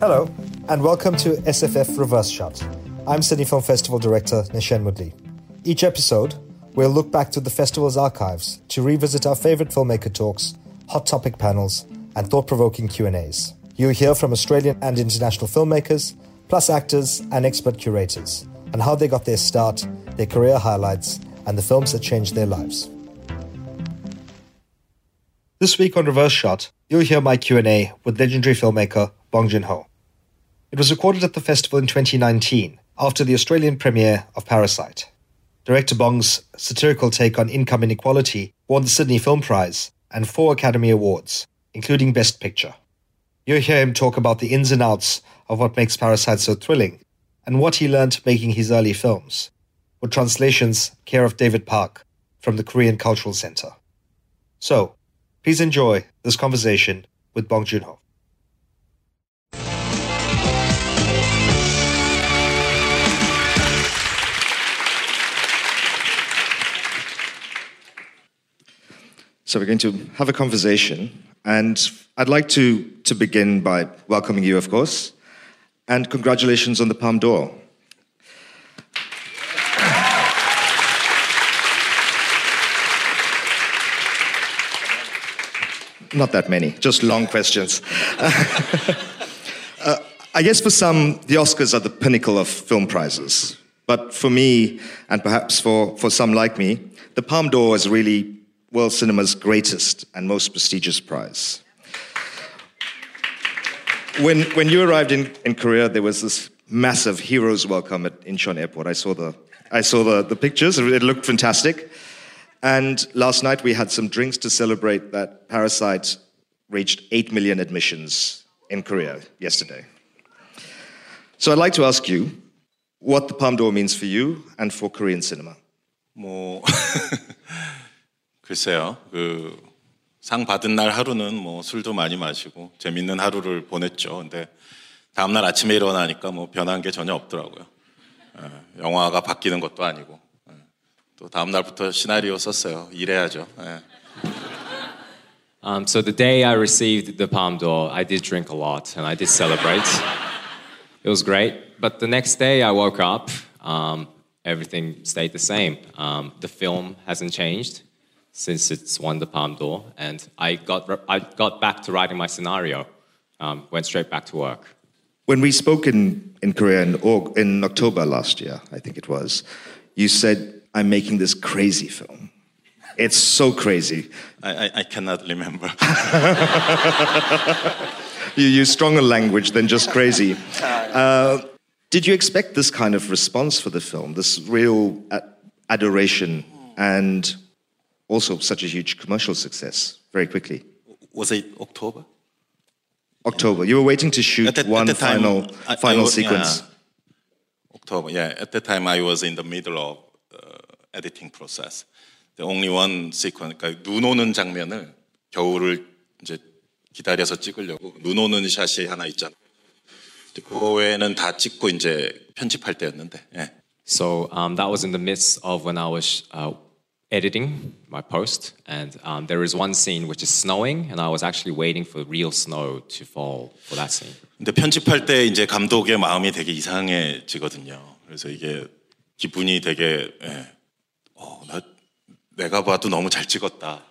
Hello, and welcome to SFF Reverse Shot. I'm Sydney Film Festival director Nashen Moodley. Each episode, we'll look back to the festival's archives to revisit our favorite filmmaker talks, hot topic panels, and thought-provoking Q&As. You'll hear from Australian and international filmmakers, plus actors and expert curators, on how they got their start, their career highlights, and the films that changed their lives. This week on Reverse Shot, you'll hear my Q&A with legendary filmmaker Bong Joon-ho. It was recorded at the festival in 2019 after the Australian premiere of Parasite. Director Bong's satirical take on income inequality won the Sydney Film Prize and four Academy Awards, including Best Picture. You'll hear him talk about the ins and outs of what makes Parasite so thrilling and what he learned making his early films, with translations care of David Park from the Korean Cultural Center. So, Please enjoy this conversation with Bong Joon-ho. So we're going to have a conversation, and I'd like to, to begin by welcoming you, of course, and congratulations on the Palme d'Or. Not that many, just long questions. uh, I guess for some, the Oscars are the pinnacle of film prizes. But for me, and perhaps for, for some like me, the Palme d'Or is really world cinema's greatest and most prestigious prize. When, when you arrived in, in Korea, there was this massive hero's welcome at Incheon Airport. I saw the, I saw the, the pictures, it looked fantastic. And last night we had some drinks to celebrate that Parasite reached 8 million admissions in Korea yesterday. So I'd like to ask you what the Palme d'Or means for you and for Korean cinema. 뭐 글쎄요. 그 상 받은 날 하루는 뭐 술도 많이 마시고 재밌는 하루를 보냈죠. 근데 다음 날 아침에 일어나니까 뭐 변한 게 전혀 없더라고요. 영화가 바뀌는 것도 아니고. 또 다음 날부터 시나리오 썼어요. 일해야죠. 네. Um, so the day I received the Palme d'Or, I did drink a lot and I did celebrate. it was great. But the next day I woke up, um, everything stayed the same. Um, the film hasn't changed since it's won the Palme d'Or, and I got, I got back to writing my scenario, um, went straight back to work. When we spoke in, in Korea in, in October last year, I think it was, you said I'm making this crazy film. It's so crazy. I, I, I cannot remember. you use stronger language than just crazy. Uh, did you expect this kind of response for the film, this real adoration, and also such a huge commercial success very quickly? Was it October? October. You were waiting to shoot the, one final, I, final I, sequence. Yeah. October, yeah. At the time, I was in the middle of editing process. The only one sequence, 그러니까 눈 오는 장면을 겨울을 이제 기다려서 찍으려고 눈 오는 샷이 하나 있잖아. 그 외에는 다 찍고 이제 편집할 때였는데. 예. So um, that was in the midst of when I was uh, editing my post, and um, there is one scene which is snowing, and I was actually waiting for real snow to fall for that scene. 근데 편집할 때 이제 감독의 마음이 되게 이상해지거든요. 그래서 이게 기분이 되게 예, 어, 나 내가 봐도 너무 잘 찍었다.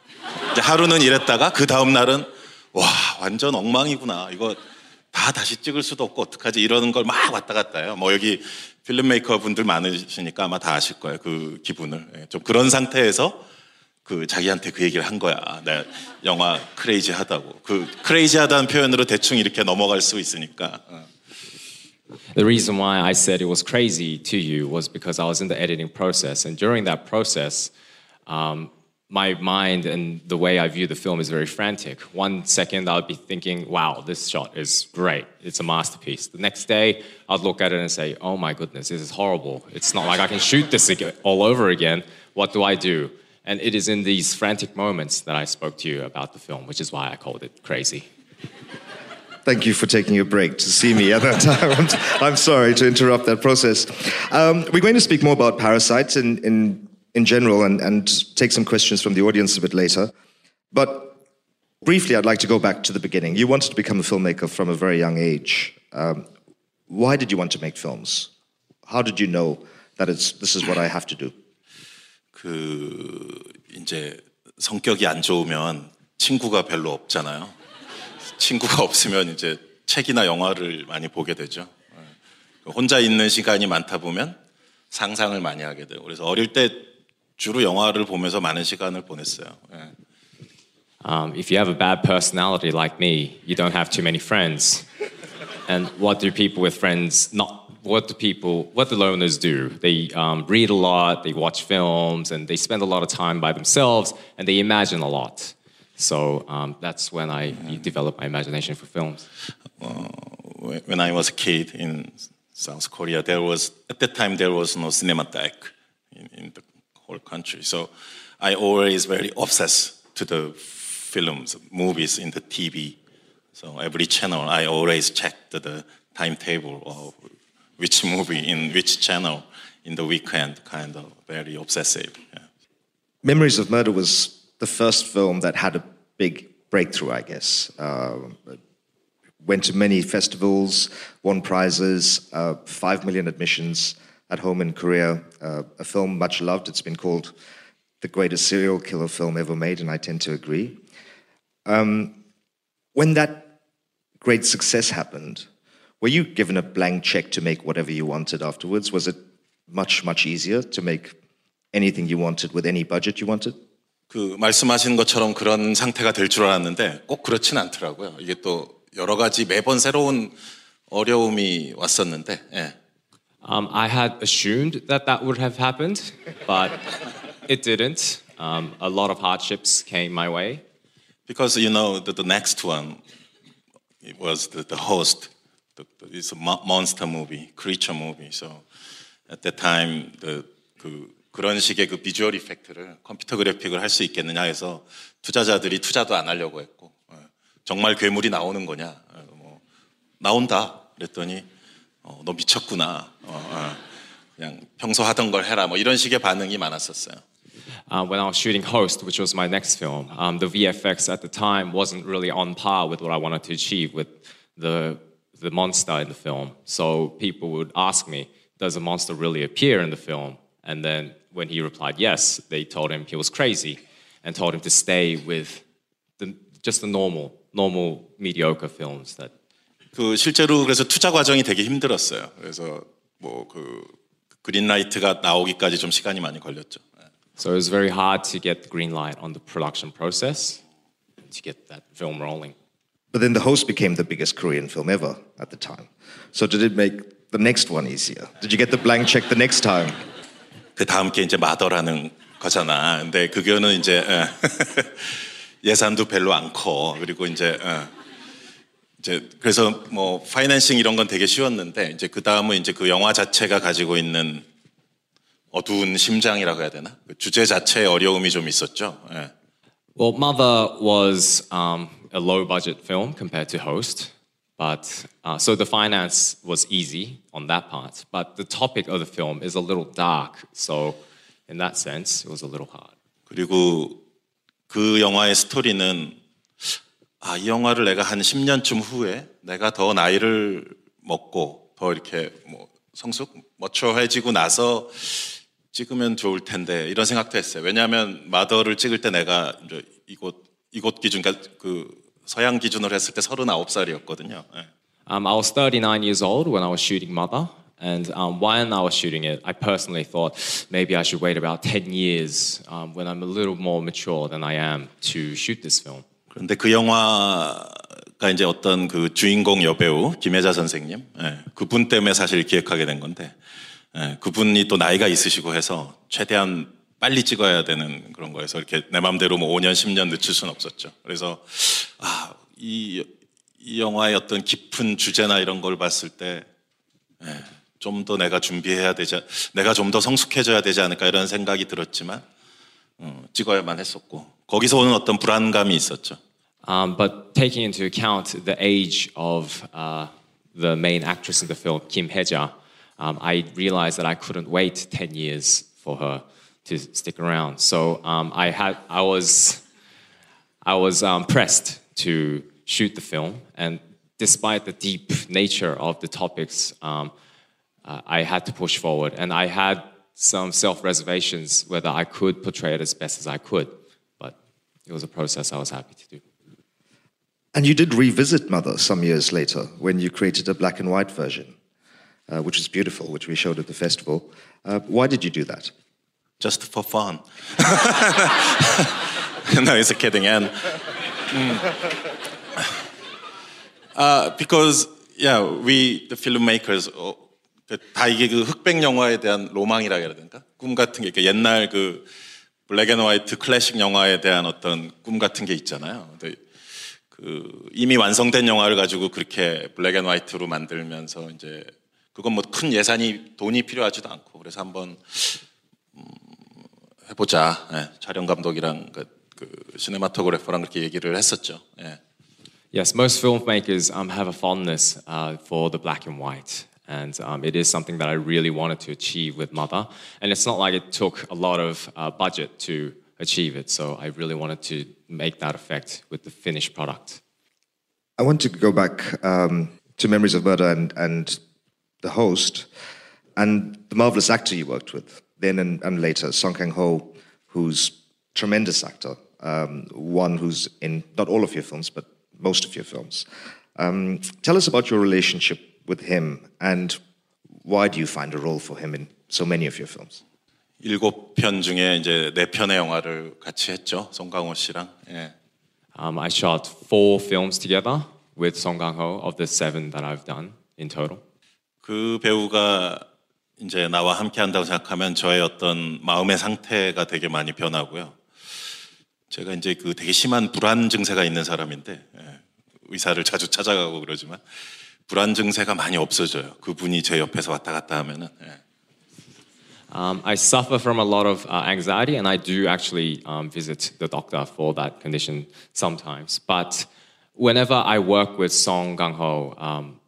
이제 하루는 이랬다가 그 다음 날은 와 완전 엉망이구나. 이거 다 다시 찍을 수도 없고 어떡하지 이러는 걸 막 왔다 갔다 해요. 뭐 여기 필름메이커 분들 많으시니까 아마 다 아실 거예요. 그 기분을. 좀 그런 상태에서 그 자기한테 그 얘기를 한 거야. 내 영화 크레이지 하다고. 그 크레이지 하다는 표현으로 대충 이렇게 넘어갈 수 있으니까. The reason why I said it was crazy to you was because I was in the editing process. And during that process, um, my mind and the way I view the film is very frantic. One second, I'll be thinking, wow, this shot is great. It's a masterpiece. The next day, I'd look at it and say, oh my goodness, this is horrible. It's not like I can shoot this all over again. What do I do? And it is in these frantic moments that I spoke to you about the film, which is why I called it crazy. Thank you for taking a break to see me at that time. I'm, I'm sorry to interrupt that process. Um, we're going to speak more about parasites in, in, in general and, and take some questions from the audience a bit later. But briefly, I'd like to go back to the beginning. You wanted to become a filmmaker from a very young age. Um, why did you want to make films? How did you know that it's this is what I have to do? 그 이제 성격이 안 좋으면 친구가 별로 없잖아요. 친구가 없으면 이제 책이나 영화를 많이 보게 되죠. 혼자 있는 시간이 많다 보면 상상을 많이 하게 돼요. 그래서 어릴 때 주로 영화를 보면서 많은 시간을 보냈어요. Um, if you have a bad personality like me, you don't have too many friends. And what do people with friends not? What do people? What do loners do? They um, read a lot, they watch films, and they spend a lot of time by themselves, and they imagine a lot. So um, that's when I developed my imagination for films. Uh, when I was a kid in South Korea, there was at that time there was no cinematheque in, in the whole country. So I always very obsessed to the films, movies in the TV. So every channel, I always checked the timetable of which movie in which channel in the weekend, kind of very obsessive. Yeah. Memories of Murder was the first film that had a big breakthrough, I guess. Uh, went to many festivals, won prizes, uh, five million admissions at home in Korea. Uh, a film much loved. It's been called the greatest serial killer film ever made, and I tend to agree. Um, when that great success happened, were you given a blank check to make whatever you wanted afterwards? Was it much, much easier to make anything you wanted with any budget you wanted? 그 말씀하신 것처럼 그런 상태가 될 줄 알았는데 꼭 그렇진 않더라고요. 이게 또 여러 가지 매번 새로운 어려움이 왔었는데. 예. Um, I had assumed that that would have happened, but it didn't. Um, a lot of hardships came my way. Because you know the, the next one, it was the, the host. The, it's a monster movie, creature movie. So at that time, the 그 그런 식의 그 비주얼 이펙트를 컴퓨터 그래픽을 할 수 있겠느냐 해서 투자자들이 투자도 안 하려고 했고 정말 괴물이 나오는 거냐 뭐 나온다 그랬더니 어, 너 미쳤구나 어, 어, 그냥 평소 하던 걸 해라 뭐 이런 식의 반응이 많았었어요. Uh, when I was shooting Host, which was my next film, um, the VFX at the time wasn't really on par with what I wanted to achieve with the the monster in the film. So people would ask me, "Does a monster really appear in the film?" And then when he replied yes, they told him he was crazy and told him to stay with the, just the normal, normal mediocre films that. 그 실제로 그래서 투자 과정이 되게 힘들었어요. 그래서 뭐 그 그린라이트가 나오기까지 좀 시간이 많이 걸렸죠. So it was very hard to get the green light on the production process to get that film rolling. But then The Host became the biggest Korean film ever at the time. So did it make the next one easier? Did you get the blank check the next time? 그 다음 게 이제 마더라는 거잖아. 근데 그거는 이제 예산도 별로 안 커. 그리고 이제 이제 그래서 뭐 파이낸싱 이런 건 되게 쉬웠는데 이제 그 다음은 이제 그 영화 자체가 가지고 있는 어두운 심장이라고 해야 되나? 그 주제 자체에 어려움이 좀 있었죠. 예. Well, Mother was um, a low budget film compared to Host. But uh, so the finance was easy on that part, but the topic of the film is a little dark. So in that sense, it was a little hard. 그리고 그 영화의 스토리는 아, 이 영화를 내가 한 10년쯤 후에 내가 더 나이를 먹고 더 이렇게 뭐 성숙, 머처해지고 나서 찍으면 좋을 텐데 이런 생각도 했어요. 왜냐하면 마더를 찍을 때 내가 이제 이곳 이곳 기준 그러니까 그 서양 기준으로 했을 때 39살이었거든요. 네. Um, I was 39 years old when I was shooting Mother. And um, when I was shooting it, I personally thought maybe I should wait about 10 years um, when I'm a little more mature than I am to shoot this film. 그런데 그 영화가 이제 어떤 그 주인공 여배우 김혜자 선생님, 예, 그분 때문에 사실 기획하게 된 건데 예, 그분이 또 나이가 있으시고 해서 최대한 빨리 찍어야 되는 그런 거여서 이렇게 내 마음대로 뭐 5년, 10년 늦출 수는 없었죠. 그래서 아, 이, 이 영화의 어떤 깊은 주제나 이런 걸 봤을 때 예, 좀더 내가 준비해야 되지, 내가 좀 더 성숙해져야 되지 않을까 이런 생각이 들었지만 어, 찍어야만 했었고 거기서 오는 어떤 불안감이 있었죠. Um, but taking into account the age of uh, the main actress in the film, Kim Hye-ja, um, I realized that I couldn't wait 10 years for her to stick around. So um, I, had, I was, I was um, pressed to shoot the film. And despite the deep nature of the topics, um, uh, I had to push forward. And I had some self reservations whether I could portray it as best as I could But it was a process I was happy to do. And you did revisit Mother some years later when you created a black and white version, uh, which was beautiful, which we showed at the festival. Uh, why did you do that? Just for fun. no, it's a kidding. And mm, uh, because yeah, we the filmmakers 어, 다 이게 그 흑백 영화에 대한 로망이라 해야 되는가? 꿈 같은 게 옛날 그 블랙 앤 화이트 클래식 영화에 대한 어떤 꿈 같은 게 있잖아요. 그 이미 완성된 영화를 가지고 그렇게 블랙 앤 화이트로 만들면서 이제 그건 뭐 큰 예산이 돈이 필요하지도 않고 그래서 한번 음, 해보자. 예, 촬영 감독이랑 그, 그 시네마토그래퍼랑 그렇게 얘기를 했었죠. 예. Yes, most filmmakers um, have a fondness uh, for the black and white. And um, it is something that I really wanted to achieve with Mother. And it's not like it took a lot of uh, budget to achieve it. So I really wanted to make that effect with the finished product. I want to go back um, to Memories of Murder and, and the host and the marvelous actor you worked with then and, and later, Song Kang Ho, who's tremendous actor, um, one who's in not all of your films, but most of your films. Um, tell us about your relationship with him and why do you find a role for him in so many of your films? 일곱 편 중에 이제 네 편의 영화를 같이 했죠. 송강호 씨랑. 예. Um, I shot four films together with Song Kang-ho of the seven that I've done in total. 그 배우가 이제 나와 함께 한다고 생각하면 저의 어떤 마음의 상태가 되게 많이 변하고요. 제가 이제 그 되게 심한 불안 증세가 있는 사람인데 예, 의사를 자주 찾아가고 그러지만 불안 증세가 많이 없어져요. 그분이 제 옆에서 왔다 갔다 하면은. 예. Um, I suffer from a lot of uh, anxiety, and I do actually um, visit the doctor for that condition sometimes. But whenever I work with Song Gang Ho, um,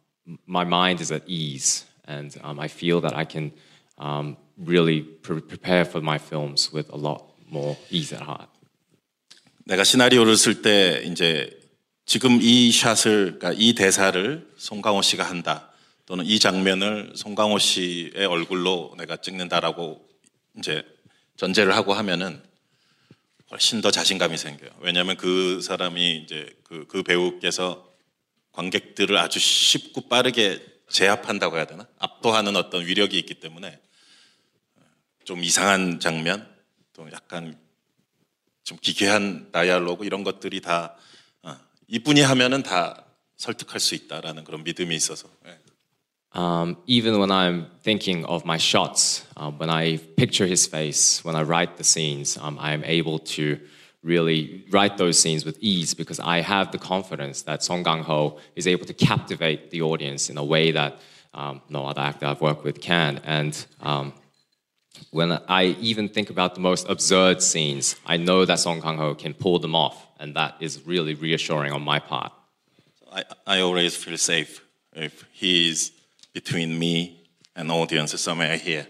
my mind is at ease, and um, I feel that I can um, really pre- prepare for my films with a lot more ease at heart. 내가 시나리오를 쓸 때 이제 지금 이 샷을, 그러니까 이 대사를 송강호 씨가 한다. 또는 이 장면을 송강호 씨의 얼굴로 내가 찍는다라고 이제 전제를 하고 하면은 훨씬 더 자신감이 생겨요. 왜냐하면 그 사람이 이제 그, 그 배우께서 관객들을 아주 쉽고 빠르게 제압한다고 해야 되나? 압도하는 어떤 위력이 있기 때문에 좀 이상한 장면, 또 약간 좀 기괴한 다이알로그 이런 것들이 다 어, 이분이 하면은 다 설득할 수 있다라는 그런 믿음이 있어서. Um, even when I'm thinking of my shots, um, when I picture his face, when I write the scenes, um, I am able to really write those scenes with ease because I have the confidence that Song Kang-ho is able to captivate the audience in a way that um, no other actor I've worked with can. And um, when I even think about the most absurd scenes, I know that Song Kang-ho can pull them off and that is really reassuring on my part. I, I always feel safe if he's between me and audience somewhere here.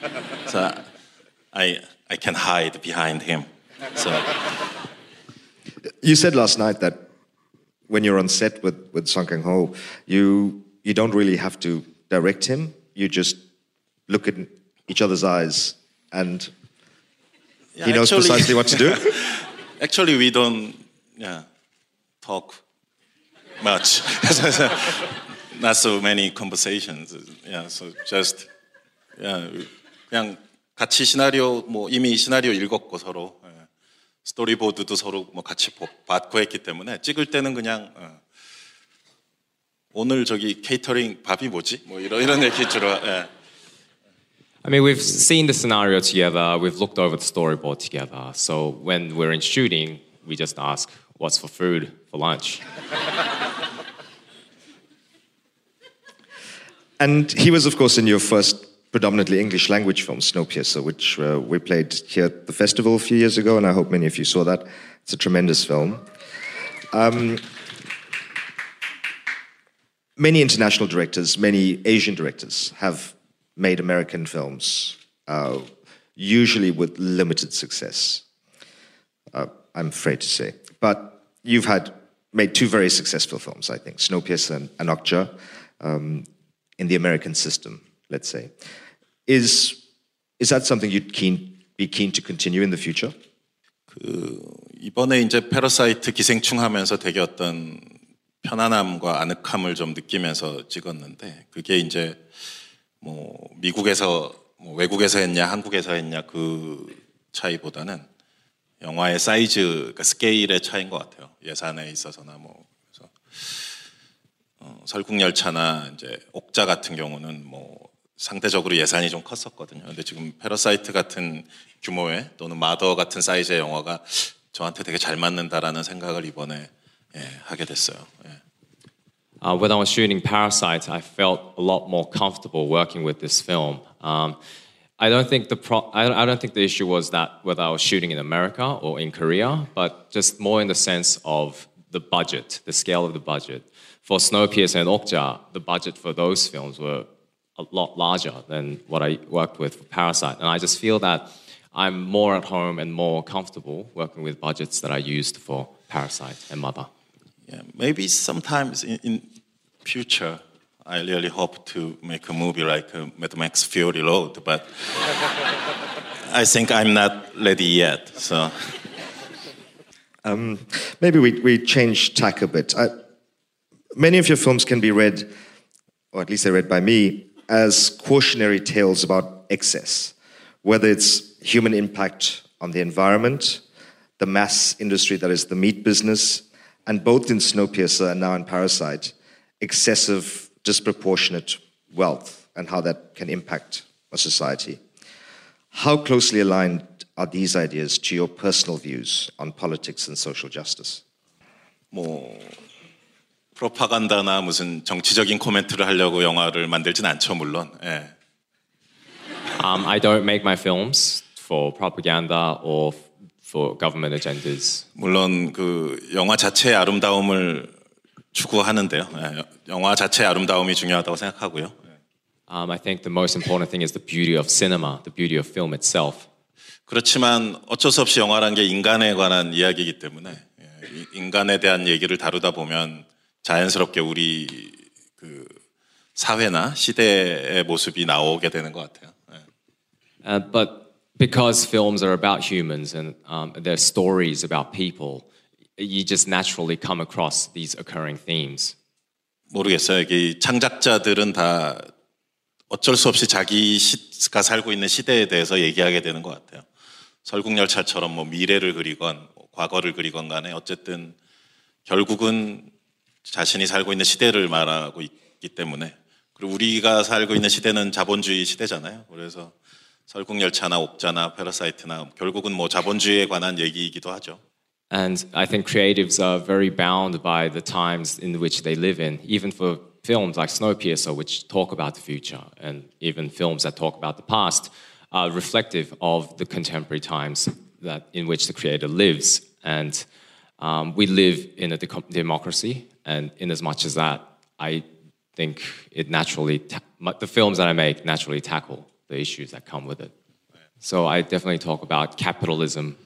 so I, I can hide behind him. So You said last night that when you're on set with, with Song Kang Ho, you, you don't really have to direct him. You just look in each other's eyes and yeah, he knows actually- precisely what to do. Actually, we don't yeah, talk much. Not so many conversations. Yeah, so just yeah, 그냥 같이 시나리오 뭐 이미 시나리오 읽었고 서로 예. 스토리보드도 서로 뭐 같이 보- 받고 했기 때문에 찍을 때는 그냥 어, 오늘 저기 케이터링 밥이 뭐지? 뭐 이런 이런 얘기 주로 예. I mean, we've seen the scenario together, we've looked over the storyboard together. So when we're in shooting, we just ask, what's for food for lunch? And he was, of course, in your first predominantly English language film, Snowpiercer, which uh, we played here at the festival a few years ago, and I hope many of you saw that. It's a tremendous film. Um, many international directors, many Asian directors have made American films, uh, usually with limited success. Uh, I'm afraid to say. But you've had made two very successful films, I think, Snowpiercer and, and Okja. um, in the American system, let's say. Is, is that something you'd keen, be keen to continue in the future? 그 이번에 이제 패러사이트 기생충 하면서 되게 어떤 편안함과 아늑함을 좀 느끼면서 찍었는데 그게 이제 뭐 미국에서 뭐 외국에서 했냐 한국에서 했냐 그 차이보다는 영화의 사이즈, 그러니까 스케일의 차이인 것 같아요. 예산에 있어서나 뭐 그래서 어, 설국열차나 이제 옥자 같은 경우는 뭐 상대적으로 예산이 좀 컸었거든요. 근데 지금 패러사이트 같은 규모의 또는 마더 같은 사이즈의 영화가 저한테 되게 잘 맞는다라는 생각을 이번에 예, 하게 됐어요. 예. Uh, when I was shooting Parasite, I felt a lot more comfortable working with this film. Um, I don't think the pro- I, don't think the issue was that whether I was shooting in America or in Korea, but just more in the sense of the budget, the scale of the budget. For Snowpiercer and Okja, the budget for those films were a lot larger than what I worked with for Parasite, and I just feel that I'm more at home and more comfortable working with budgets that I used for Parasite and Mother. Yeah, maybe sometimes in, in future, I really hope to make a movie like uh, Mad Max Fury Road, but I think I'm not ready yet. So Um, maybe we, we change tack a bit. I, many of your films can be read, or at least they're read by me, as cautionary tales about excess, whether it's human impact on the environment, the mass industry that is the meat business, and both in Snowpiercer and now in Parasite, excessive, disproportionate wealth and how that can impact a society. How closely aligned are these ideas to your personal views on politics and social justice? 뭐 프로파간다나 무슨 정치적인 코멘트를 하려고 영화를 만들진 않죠, 물론. 예. Um, I don't make my films for propaganda or f- for government agendas. 물론 그 영화 자체의 아름다움을 추구하는데요. 예, 영화 자체의 아름다움이 중요하다고 생각하고요. Um, I think the most important thing is the beauty of cinema, the beauty of film itself. 그렇지만 어쩔 수 없이 영화란 게 인간에 관한 이야기이기 때문에 예, 이- 인간에 대한 얘기를 다루다 보면 자연스럽게 우리 그 사회나 시대의 모습이 나오게 되는 것 같아요. 예. Uh, but because films are about humans and um, they're stories about people, you just naturally come across these occurring themes. 모르겠어요. 이게 창작자들은 다 어쩔 수 없이 자기가 살고 있는 시대에 대해서 얘기하게 되는 것 같아요. 설국열차처럼 뭐 미래를 그리건 뭐 과거를 그리건 간에 어쨌든 결국은 자신이 살고 있는 시대를 말하고 있기 때문에 그리고 우리가 살고 있는 시대는 자본주의 시대잖아요. 그래서 설국열차나 옥자나 패러사이트나 결국은 뭐 자본주의에 관한 얘기이기도 하죠. And I think creatives are very bound by the times in which they live in, even for films like Snowpiercer, which talk about the future, and even films that talk about the past, are reflective of the contemporary times that, in which the creator lives. And um, we live in a deco- democracy, and in as much as that, I think it naturally, ta- my- the films that I make naturally tackle the issues that come with it. So I definitely talk about capitalism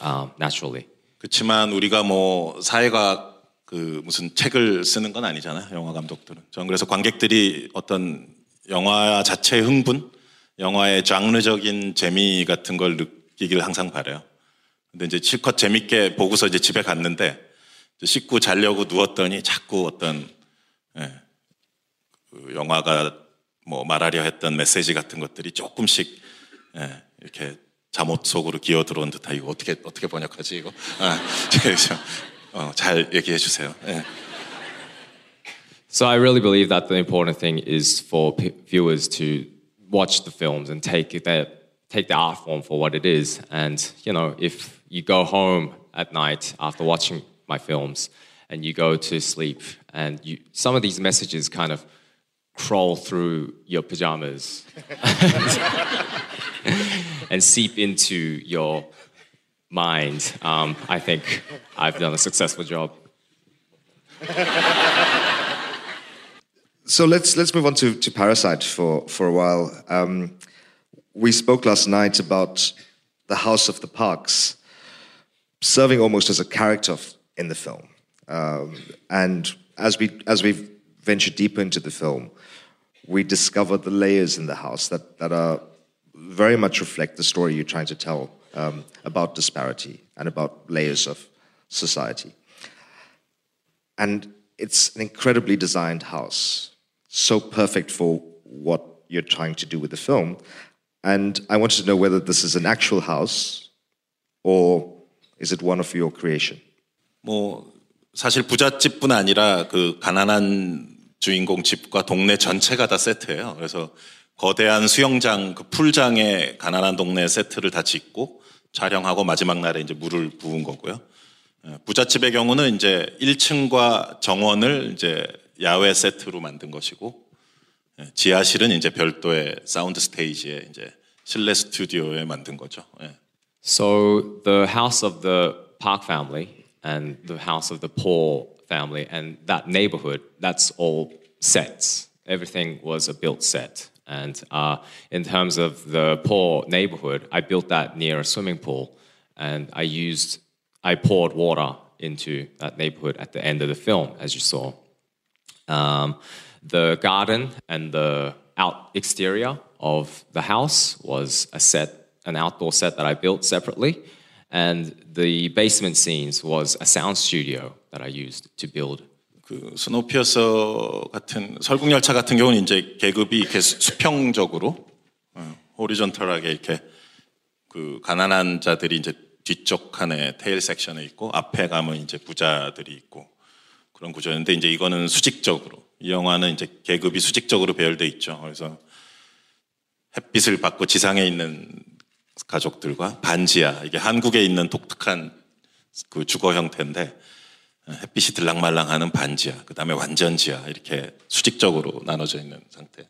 um, naturally. 그렇지만 우리가 뭐 사회과학 그 무슨 책을 쓰는 건 아니잖아요. 영화 감독들은. 전 그래서 관객들이 어떤 영화 자체의 흥분, 영화의 장르적인 재미 같은 걸 느끼길 항상 바래요. 근데 이제 실컷 재밌게 보고서 이제 집에 갔는데 씻고 자려고 누웠더니 자꾸 어떤 예, 그 영화가 뭐 말하려 했던 메시지 같은 것들이 조금씩 예, 이렇게 잠옷 속으로 기어 들어온 듯한 이거 어떻게 어떻게 번역하지 이거? 아, 저, 어, 잘 얘기해 주세요. 예. So I really believe that the important thing is for p- viewers to watch the films and take it that take the art form for what it is. And you know, if you go home at night after watching my films and you go to sleep, and you, some of these messages kind of crawl through your pajamas and seep into your mind, um, I think I've done a successful job. So let's let's move on to, to Parasite for for a while. Um, we spoke last night about the House of the Parks serving almost as a character in the film, um, and as we as we've venture deeper into the film, we discover the layers in the house that, that are very much reflect the story you're trying to tell um, about disparity and about layers of society. And it's an incredibly designed house, so perfect for what you're trying to do with the film. And I wanted to know whether this is an actual house or is it one of your creation? 뭐 사실 부잣집뿐 아니라 그 가난한 주인공 집과 동네 전체가 다 세트예요. 그래서 거대한 수영장 그 풀장에 가난한 동네 세트를 다 짓고 촬영하고 마지막 날에 이제 물을 부은 거고요. 예, 부잣집의 경우는 이제 1층과 정원을 이제 야외 세트로 만든 것이고 예, 지하실은 이제 별도의 사운드 스테이지에 이제 실내 스튜디오에 만든 거죠. 예. So the house of the Park family and the house of the poor family and that neighborhood, that's all sets. Everything was a built set. And uh, in terms of the poor neighborhood, I built that near a swimming pool, and I used, I poured water into that neighborhood at the end of the film, as you saw. Um, the garden and the out exterior of the house was a set, an outdoor set that I built separately. And the basement scenes was a sound studio that I used to build. 그 스노피어서 같은 설국열차 같은 경우는 이제 계급이 이렇게 수평적으로 어, 호리존털하게 이렇게 그 가난한 자들이 이제 뒤쪽 칸에 테일 섹션에 있고 앞에 가면 이제 부자들이 있고 그런 구조였는데 이제 이거는 수직적으로 이 영화는 이제 계급이 수직적으로 배열돼 있죠. 그래서 햇빛을 받고 지상에 있는 가족들과 반지하 이게 한국에 있는 독특한 그 주거 형태인데 햇빛이 들락말랑하는 반지하 그다음에 완전 지하 이렇게 수직적으로 나눠져 있는 상태.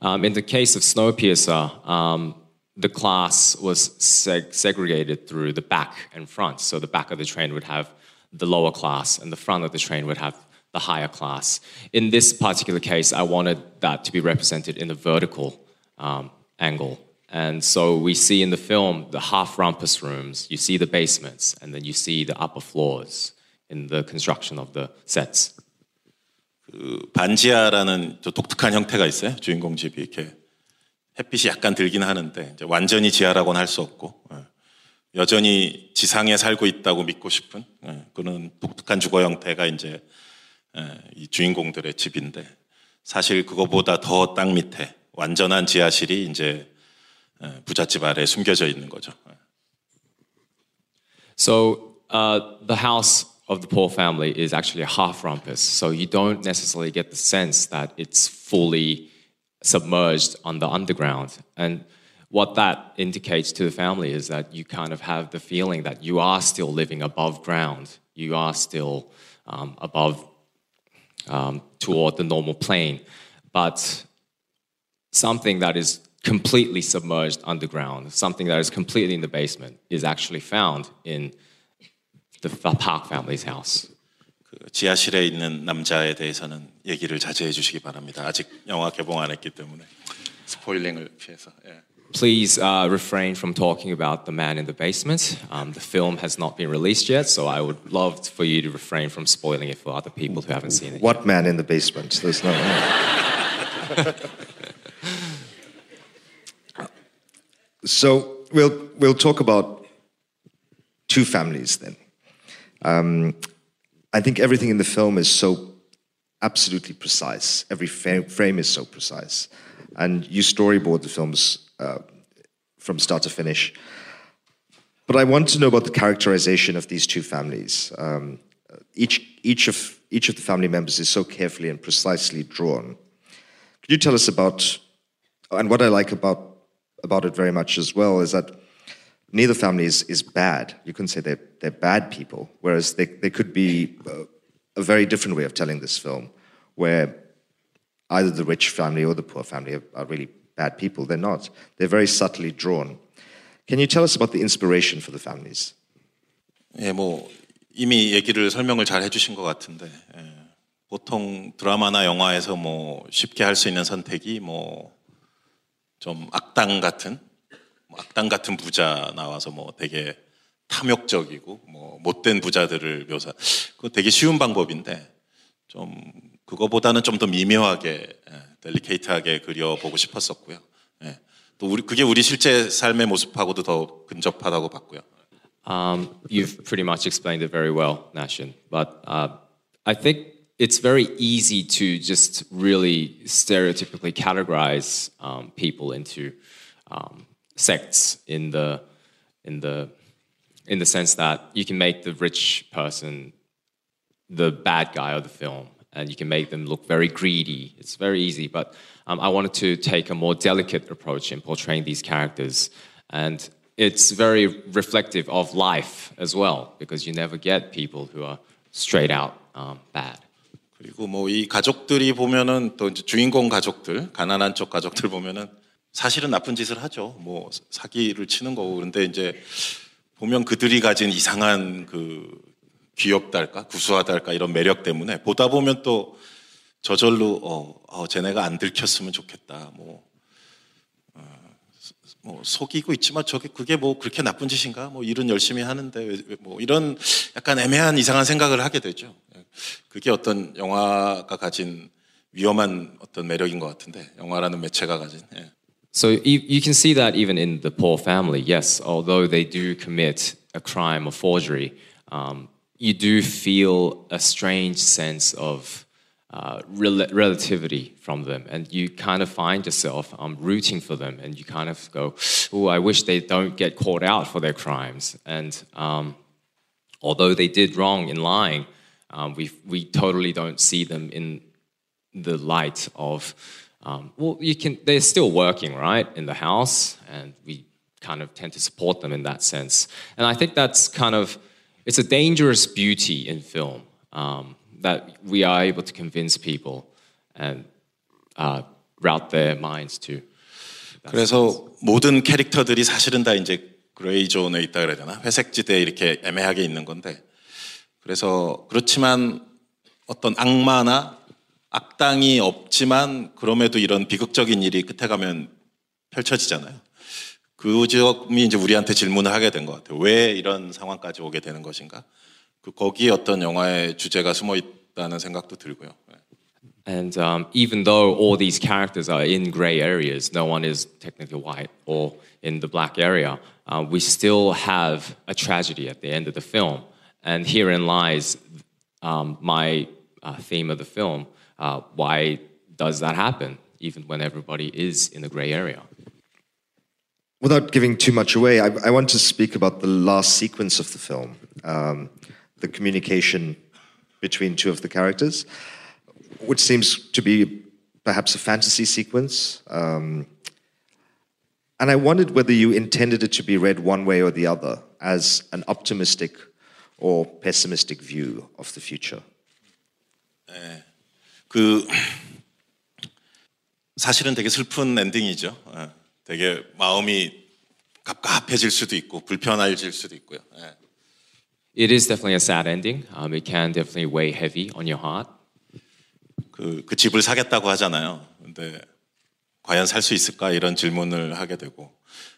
Um, in the case of Snowpiercer, um, the class was seg- segregated through the back and front. So the back of the train would have the lower class, and the front of the train would have the higher class. In this particular case, I wanted that to be represented in the vertical um, angle. And so we see in the film the half rumpus rooms, you see the basements, and then you see the upper floors In the construction of the sets. 그 반지하라는 또 독특한 형태가 있어요. 주인공 집이 이렇게 햇빛이 약간 들긴 하는데 완전히 지하라고는 할 수 없고 예. 여전히 지상에 살고 있다고 믿고 싶은 예, 그런 독특한 주거 형태가 이제 예, 이 주인공들의 집인데 사실 그거보다 더 땅 밑에 완전한 지하실이 이제 예, 부잣집 아래에 숨겨져 있는 거죠. 예. So uh, the house of the poor family is actually a half rumpus. So you don't necessarily get the sense that it's fully submerged on the underground. And what that indicates to the family is that you kind of have the feeling that you are still living above ground. You are still um, above um, toward the normal plane. But something that is completely submerged underground, something that is completely in the basement, is actually found in the Park family's house. 그 지하실에 있는 남자에 대해서는 얘기를 자제해 주시기 바랍니다. 아직 영화 개봉 안 했기 때문에 스포일링을 피해서. 예. Please uh, refrain from talking about the man in the basement. Um, the film has not been released yet, so I would love for you to refrain from spoiling it for other people who haven't seen it. What man in the basement? There's no. so we'll we'll talk about two families then. Um, I think everything in the film is so absolutely precise. Every frame is so precise, and you storyboard the films uh, from start to finish. But I want to know about the characterization of these two families. Um, each each of each of the family members is so carefully and precisely drawn. Could you tell us about, and what I like about about it very much as well is that neither family is, is bad. You couldn't say they're, they're bad people, whereas they, they could be uh, a very different way of telling this film, where either the rich family or the poor family are, are really bad people. They're not. They're very subtly drawn. Can you tell us about the inspiration for the families? 예, 뭐 이미 얘기를 설명을 잘 해주신 것 같은데 예, 보통 드라마나 영화에서 뭐 쉽게 할 수 있는 선택이 뭐 좀 악당 같은 뭐 악당 같은 부자 나와서 뭐 되게 탐욕적이고 뭐 못된 부자들을 묘사 그거 되게 쉬운 방법인데 좀 그거보다는 좀 더 미묘하게 델리케이트하게 그려보고 싶었었고요. 예. 또 우리 그게 우리 실제 삶의 모습하고도 더 근접하다고 봤고요. Um, you've pretty much explained it very well, Nashin. But uh, I think it's very easy to just really stereotypically categorize um, people into um, sects in the in the in the sense that you can make the rich person the bad guy of the film, and you can make them look very greedy. It's very easy, but um, I wanted to take a more delicate approach in portraying these characters, and it's very reflective of life as well, because you never get people who are straight out um, bad. 그리고 뭐 이 가족들이 보면은 또 이제 주인공 가족들, 가난한 쪽 가족들 보면은 사실은 나쁜 짓을 하죠. 뭐 사기를 치는 거고 그런데 이제 보면 그들이 가진 이상한 그 귀엽달까 구수하달까 이런 매력 때문에 보다 보면 또 저절로 어, 어 쟤네가 안 들켰으면 좋겠다. 뭐, 어, 뭐 속이고 있지만 저게 그게 뭐 그렇게 나쁜 짓인가? 뭐 일은 열심히 하는데 왜, 왜, 뭐 이런 약간 애매한 이상한 생각을 하게 되죠. 그게 어떤 영화가 가진 위험한 어떤 매력인 것 같은데 영화라는 매체가 가진. 예. So you, can see that even in the poor family. Yes, although they do commit a crime of forgery, um, you do feel a strange sense of uh, rel- relativity from them, and you kind of find yourself um, rooting for them, and you kind of go, "Oh, I wish they don't get caught out for their crimes." And um, although they did wrong in lying, um, we we totally don't see them in the light of um, well, you can. They're still working, right, in the house, and we kind of tend to support them in that sense. And I think that's kind of it's a dangerous beauty in film um, that we are able to convince people and uh, route their minds to. 그래서 모든 캐릭터들이 사실은 다 이제 그레이 존에 있다 그래야 되나 회색지대에 이렇게 애매하게 있는 건데 그래서 그렇지만 어떤 악마나 악당이 없지만 그럼에도 이런 비극적인 일이 끝에 가면 펼쳐지잖아요. 그 점이 이제 우리한테 질문을 하게 된 것 같아요. 왜 이런 상황까지 오게 되는 것인가? 그 거기에 어떤 영화의 주제가 숨어 있다는 생각도 들고요. And um, even though all these characters are in gray areas, no one is technically white or in the black area, uh, we still have a tragedy at the end of the film. And herein lies um, my uh, theme of the film. Uh, why does that happen, even when everybody is in the gray area? Without giving too much away, I, I want to speak about the last sequence of the film, um, the communication between two of the characters, which seems to be perhaps a fantasy sequence. Um, and I wondered whether you intended it to be read one way or the other, as an optimistic or pessimistic view of the future. 그 사실은 되게 슬픈 엔딩이죠. 예. 되게 마음이 갑갑해질 수도 있고 불편해질 수도 있고요. 예. It is definitely a sad ending. Um, it can definitely weigh heavy on your heart. 그, 그 집을 사겠다고 하잖아요. 근데 과연 살 수 있을까 이런 질문을 하게 되고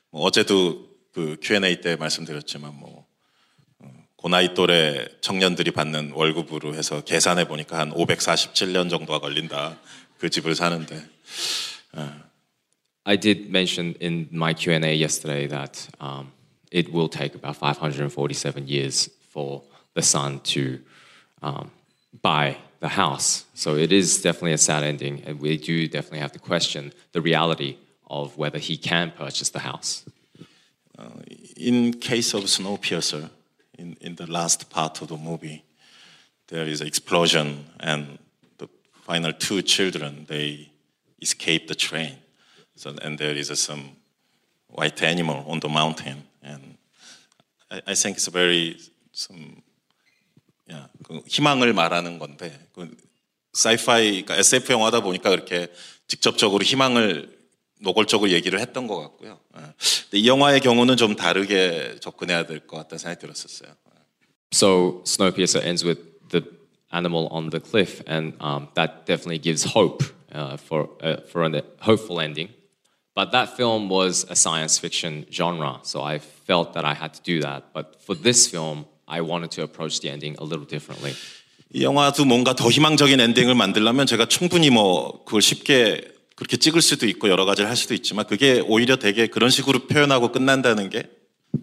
뭐 어제도 그 Q&A 때 말씀드렸지만 뭐 어, 고나이 또래 청년들이 받는 월급으로 해서 계산해 보니까 한 547년 정도가 걸린다 그 집을 사는데 I did mention in my Q&A yesterday that um, it will take about 547 years for the son to um, buy the house. So it is definitely a sad ending, and we do definitely have to question the reality of whether he can purchase the house. in case of Snowpiercer, in, in the last part of the movie, there is an explosion and the final two children, they escape the train. So, and there is some white animal on the mountain. And I, I think it's very, some, yeah, 그 희망을 말하는 건데, 그 사이파이, 그러니까 SF 영화다 보니까 그렇게 직접적으로 희망을 노골적으로 얘기를 했던 것 같고요. 예. 이 영화의 경우는 좀 다르게 접근해야 될 것 같다는 생각이 들었었어요. So Snowpiercer ends with the animal on the cliff, and um, that definitely gives hope uh, for uh, for a hopeful ending. But that film was a science fiction genre, so I felt that I had to do that. But for this film, I wanted to approach the ending a little differently. 이 영화도 뭔가 더 희망적인 엔딩을 만들려면 제가 충분히 뭐 그걸 쉽게 그렇게 찍을 수도 있고 여러 가지를 할 수도 있지만 그게 오히려 되게 그런 식으로 표현하고 끝난다는 게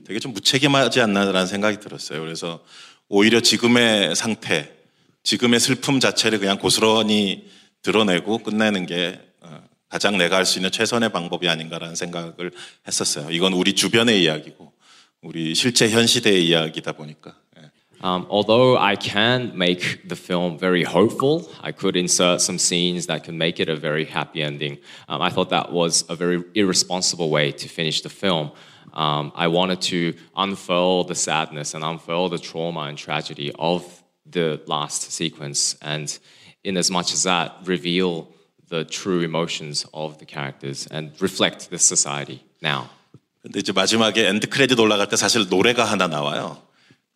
되게 좀 무책임하지 않나라는 생각이 들었어요. 그래서 오히려 지금의 상태, 지금의 슬픔 자체를 그냥 고스란히 드러내고 끝내는 게 어, 가장 내가 할 수 있는 최선의 방법이 아닌가라는 생각을 했었어요. 이건 우리 주변의 이야기고 우리 실제 현 시대의 이야기다 보니까. 예. Um, although I can make the film very hopeful, I could insert some scenes that can make it a very happy ending. Um, I thought that was a very irresponsible way to finish the film. Um, I wanted to unfurl the sadness and unfurl the trauma and tragedy of the last sequence, and in as much as that, reveal the true emotions of the characters and reflect the society now. 근데 이제 마지막에 엔드 크레딧 올라갈 때 사실 노래가 하나 나와요.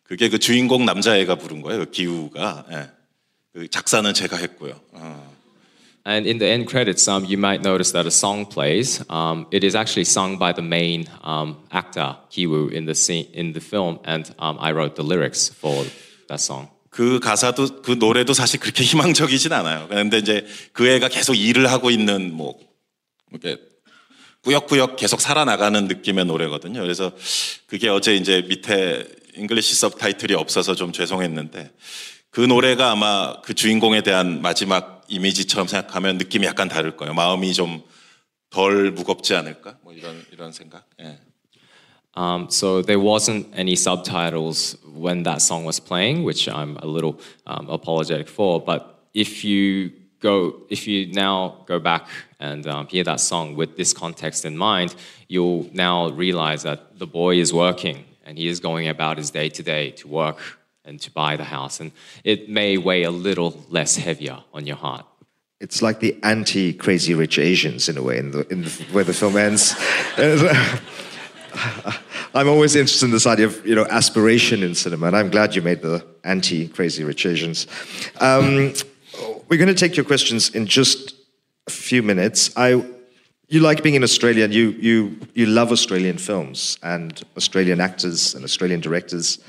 그게 그 주인공 남자애가 부른 거예요. 그 기우가. 예. 그 작사는 제가 했고요. 어. And in the end credits, um, you might notice that a song plays. Um, it is actually sung by the main um, actor, Kiwoo, in the, scene, in the film, and um, I wrote the lyrics for that song. 그 가사도 그 노래도 사실 그렇게 희망적이진 않아요. 그런데 이제 그 애가 계속 일을 하고 있는 뭐 이렇게 꾸역꾸역 계속 살아나가는 느낌의 노래거든요. 그래서 그게 어제 이제 밑에 잉글리시 서브타이틀이 없어서 좀 죄송했는데 그 노래가 아마 그 주인공에 대한 마지막 이미지처럼 생각하면 느낌이 약간 다를 거예요. 마음이 좀 덜 무겁지 않을까? 뭐 이런 이런 생각. 예. Um, so there wasn't any subtitles when that song was playing, which I'm a little um, apologetic for. But if you go, if you now go back and um, hear that song with this context in mind, you'll now realize that the boy is working and he is going about his day to day to work and to buy the house, and it may weigh a little less heavier on your heart. It's like the anti Crazy Rich Asians in a way, in the, in the where the film ends. I'm always interested in this idea of you know aspiration in cinema, and I'm glad you made the anti Crazy Rich Asians. Um, we're going to take your questions in just a few minutes. I, you like being in Australia, and you you you love Australian films and Australian actors and Australian directors.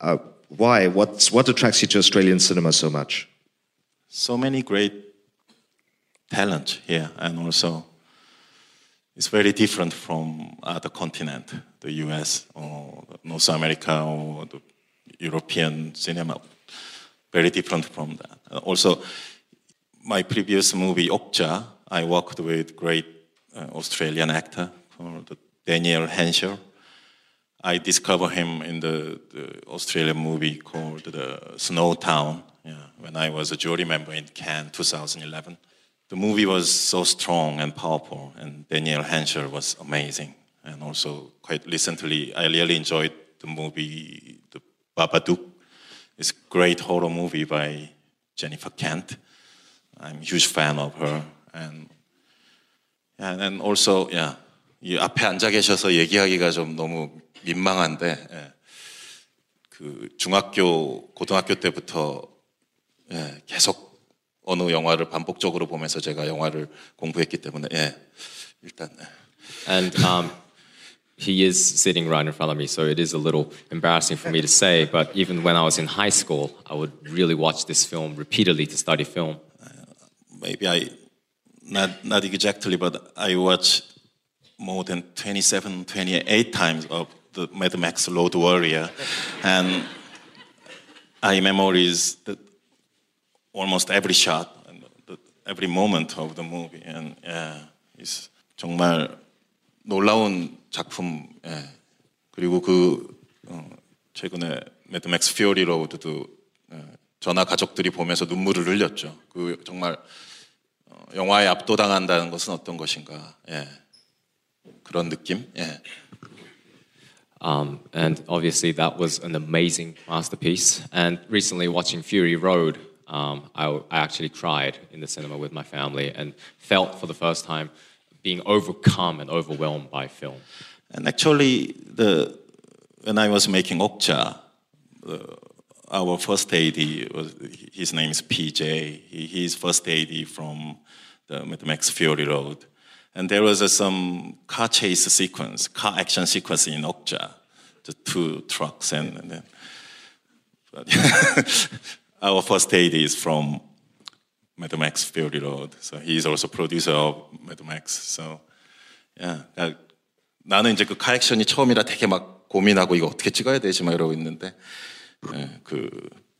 Uh, why? What's, what attracts you to Australian cinema so much? So many great talent here, and also it's very different from other continent, the U.S. or North America or the European cinema. Very different from that. Also, my previous movie Okja, I worked with great Uh, Australian actor called Daniel Henshaw. I discovered him in the, the Australian movie called the Snow Town. Yeah, when I was a jury member in Cannes 2011. The movie was so strong and powerful, and Daniel Henshaw was amazing. And also, quite recently, I really enjoyed the movie The Babadook. It's a great horror movie by Jennifer Kent. I'm a huge fan of her. And, and also, yeah, 이 앞에 앉아 계셔서 얘기하기가 좀 너무 민망한데, 예. 그 중학교, 고등학교 때부터 예, 계속 어느 영화를 반복적으로 보면서 제가 영화를 공부했기 때문에 예, 일단 예. And um, he is sitting right in front of me, so it is a little embarrassing for me to say. But even when I was in high school, I would really watch this film repeatedly to study film. maybe I not not exactly, but I watched more than 27, 28 times of the Mad Max Road Warrior, and I memories that almost every shot and the, every moment of the movie, and yeah, it's 정말 놀라운 작품. 예. 그리고 그 어, 최근에 매드맥스 퓨어리 로드도 예, 전화 가족들이 보면서 눈물을 흘렸죠. 그 정말 어, 영화에 압도당한다는 것은 어떤 것인가? 예. 그런 느낌? 예. Um, and obviously, that was an amazing masterpiece. And recently, watching Fury Road, um, I, I actually cried in the cinema with my family and felt for the first time being overcome and overwhelmed by film. And actually, the when I was making Okja, uh, our first AD was his name is PJ. He, he's first AD from the Mad Max Fury Road, and there was uh, some car chase sequence, car action sequence in Okja, the two trucks, and, and then, but our first aid is from Mad Max Fury Road. So he is also producer of Mad Max. So yeah, 그러니까 나는 이제 그 카액션이 처음이라 되게 막 고민하고 이거 어떻게 찍어야 되지 막 이러고 있는데 예, 그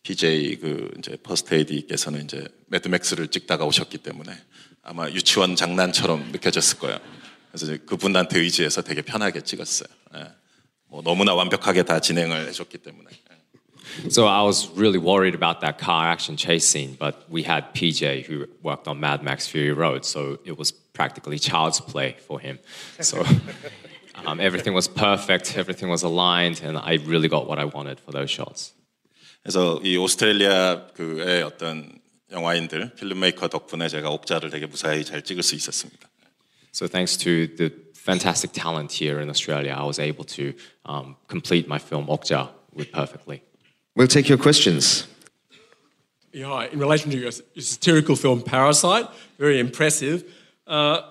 PJ 그 이제 퍼스트 에이디께서는 이제 매드맥스를 찍다가 오셨기 때문에 아마 유치원 장난처럼 느껴졌을 거예요. 그래서 이제 그분한테 의지해서 되게 편하게 찍었어요. 예. 뭐 너무나 완벽하게 다 진행을 해줬기 때문에. 예. So I was really worried about that car action chase scene, but we had PJ who worked on Mad Max Fury Road, so it was practically child's play for him. So um, everything was perfect, everything was aligned, and I really got what I wanted for those shots. 그래서 이 오스트레일리아 그의 어떤 영화인들, 필름메이커 덕분에 제가 옥자를 되게 무사히 잘 찍을 수 있었습니다. So thanks to the fantastic talent here in Australia, I was able to um, complete my film Okja with perfectly. We'll take your questions. Yeah, hi. In relation to your, your satirical film Parasite, very impressive. Uh,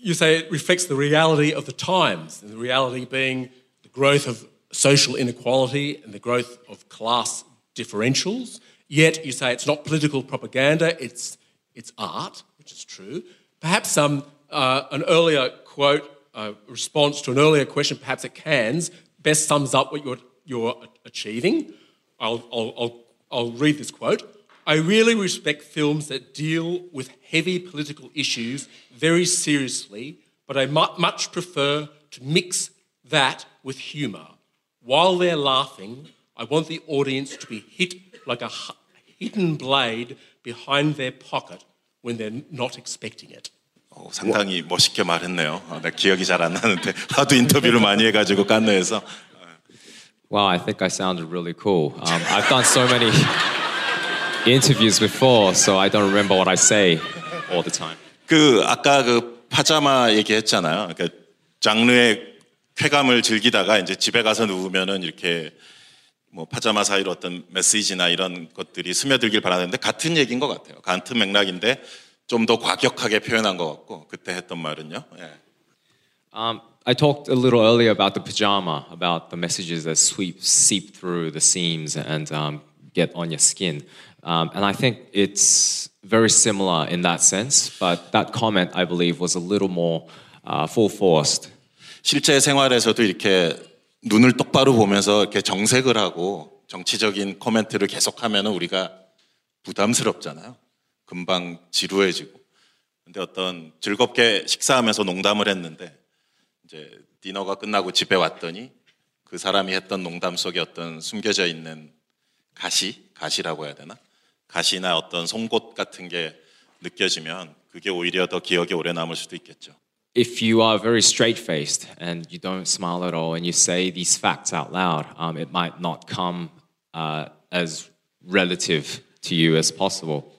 you say it reflects the reality of the times, and the reality being the growth of social inequality and the growth of class differentials. Yet you say it's not political propaganda; it's it's art, which is true. Perhaps um, uh, an earlier quote, uh, response to an earlier question, perhaps at Cannes, best sums up what you're you're achieving. I'll, I'll, I'll, I'll read this quote. I really respect films that deal with heavy political issues very seriously, but I mu- much prefer to mix that with humour. While they're laughing, I want the audience to be hit like a hu- hidden blade behind their pocket when they're not expecting it. 어, 상당히 멋있게 말했네요. 어, 나 기억이 잘 안 나는데 하도 인터뷰를 많이 해가지고 깐느에서 Wow, I think I sounded really cool. Um, I've done so many interviews before, so I don't remember what I say all the time. 그 아까 그 파자마 얘기했잖아요. 그러니까 장르의 쾌감을 즐기다가 이제 집에 가서 누우면은 이렇게 뭐 파자마 사이로 어떤 메시지나 이런 것들이 스며들길 바라는데 같은 얘기인 것 같아요. 같은 맥락인데 좀 더 과격하게 표현한 것 같고 그때 했던 말은요. 예. Um, I talked a little earlier about the pajama, about the messages that sweep, seep through the seams and um, get on your skin. Um, and I think it's very similar in that sense, but that comment, I believe, was a little more uh, full forced. 실제 생활에서도 이렇게 눈을 똑바로 보면서 이렇게 정색을 하고 정치적인 코멘트를 계속하면 우리가 부담스럽잖아요. 금방 지루해지고. 근데 어떤 즐겁게 식사하면서 농담을 했는데 이제 디너가 끝나고 집에 왔더니 그 사람이 했던 농담 속에 어떤 숨겨져 있는 가시, 가시라고 해야 되나? 가시나 어떤 송곳 같은 게 느껴지면 그게 오히려 더 기억에 오래 남을 수도 있겠죠. If you are very straight faced and you don't smile at all and you say these facts out loud, um, it might not come uh, as relative to you as possible.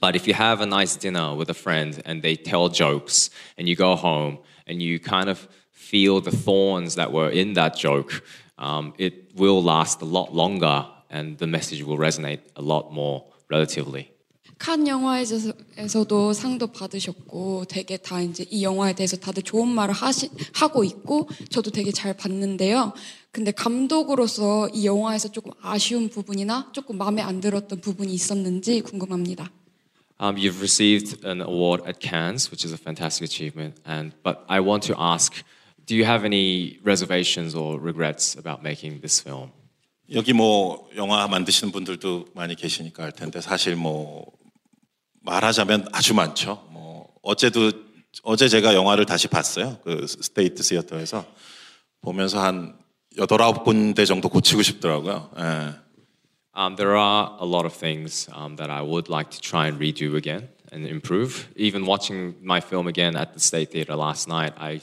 But if you have a nice dinner with a friend and they tell jokes and you go home and you kind of feel the thorns that were in that joke, um, it will last a lot longer and the message will resonate a lot more relatively. 칸 영화에서도 상도 받으셨고 되게 다 이제 이 영화에 대해서 다들 좋은 말을 하시, 하고 있고 저도 되게 잘 봤는데요. 근데 감독으로서 이 영화에서 조금 아쉬운 부분이나 조금 마음에 안 들었던 부분이 있었는지 궁금합니다. Um, you've received an award at Cannes, which is a fantastic achievement. And but I want to ask, do you have any reservations or regrets about making this film? 여기 뭐 영화 만드시는 분들도 많이 계시니까 알 텐데 사실 뭐 말하자면 아주 많죠. 뭐 어제도 어제 제가 영화를 다시 봤어요. 그 스테이트 시어터에서 보면서 한 여덟 아홉 군데 정도 고치고 싶더라고요. 예. Um, there are a lot of things um, that I would like to try and redo again and improve. Even watching my film again at the State Theatre last night, I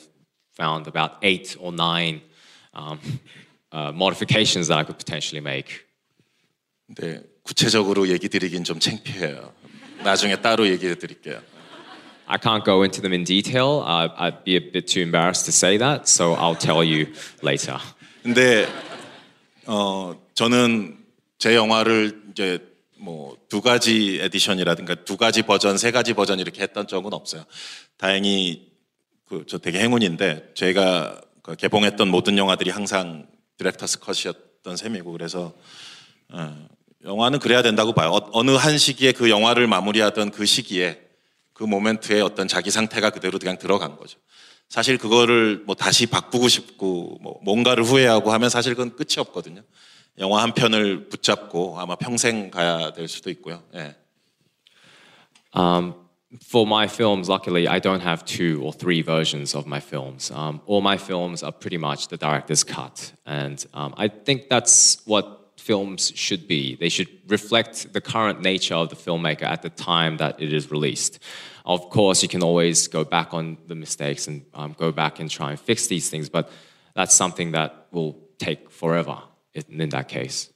found about eight or nine um, uh, modifications that I could potentially make. 근데 구체적으로 얘기 드리긴 좀 창피해요. 나중에 따로 얘기해 드릴게요. I can't go into them in detail. Uh, I'd be a bit too embarrassed to say that, so I'll tell you later. 근데 어 저는 제 영화를 이제 뭐 두 가지 에디션이라든가 두 가지 버전, 세 가지 버전 이렇게 했던 적은 없어요. 다행히 그 저 되게 행운인데 제가 그 개봉했던 모든 영화들이 항상 디렉터스 컷이었던 셈이고 그래서 어, 영화는 그래야 된다고 봐요. 어, 어느 한 시기에 그 영화를 마무리하던 그 시기에 그 모멘트에 어떤 자기 상태가 그대로 그냥 들어간 거죠. 사실 그거를 뭐 다시 바꾸고 싶고 뭐 뭔가를 후회하고 하면 사실 그건 끝이 없거든요. 영화 한 편을 붙잡고 아마 평생 가야 될 수도 있고요. 예. Um, for my films, luckily, I don't have two or three versions of my films. Um, all my films are pretty much the director's cut. And um, I think that's what films should be. They should reflect the current nature of the filmmaker at the time that it is released. Of course, you can always go back on the mistakes and um, go back and try and fix these things, but that's something that will take forever in, in that case.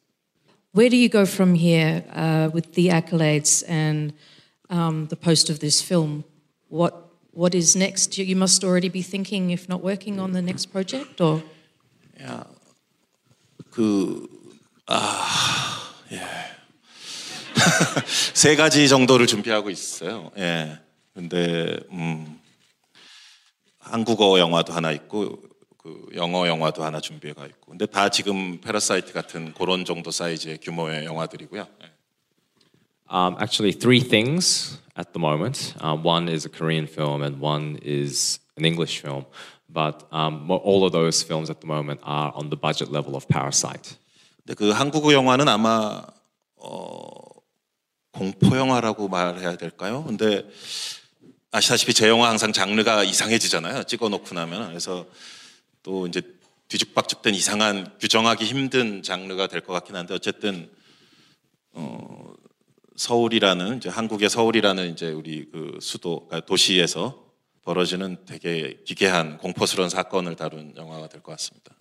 Where do you go from here uh, with the accolades and um, the post of this film? What what is next? You- You must already be thinking, if not working on the next project, or 그, 아, 예. 세 가지 정도를 준비하고 있어요. 예. 근데, 음, 한국어 영화도 하나 있고, 그 영어 영화도 하나 준비가 있고. 근데 다 지금 패러사이트 같은 그런 정도 사이즈의 규모의 영화들이고요. 예. Um, actually, three things at the moment. Um, one is a Korean film, and one is an English film. But um, all of those films at the moment are on the budget level of Parasite. 근데 그 한국어 영화는 아마 어, 공포 영화라고 말해야 될까요? 근데 아시다시피 제 영화 항상 장르가 이상해지잖아요. 찍어놓고 나면 그래서 또 이제 뒤죽박죽된 이상한 규정하기 힘든 장르가 될 것 같긴 한데 어쨌든 어, 서울이라는 이제 한국의 서울이라는 이제 우리 그 수도 그러니까 도시에서 벌어지는 되게 기괴한 공포스러운 사건을 다룬 영화가 될 것 같습니다.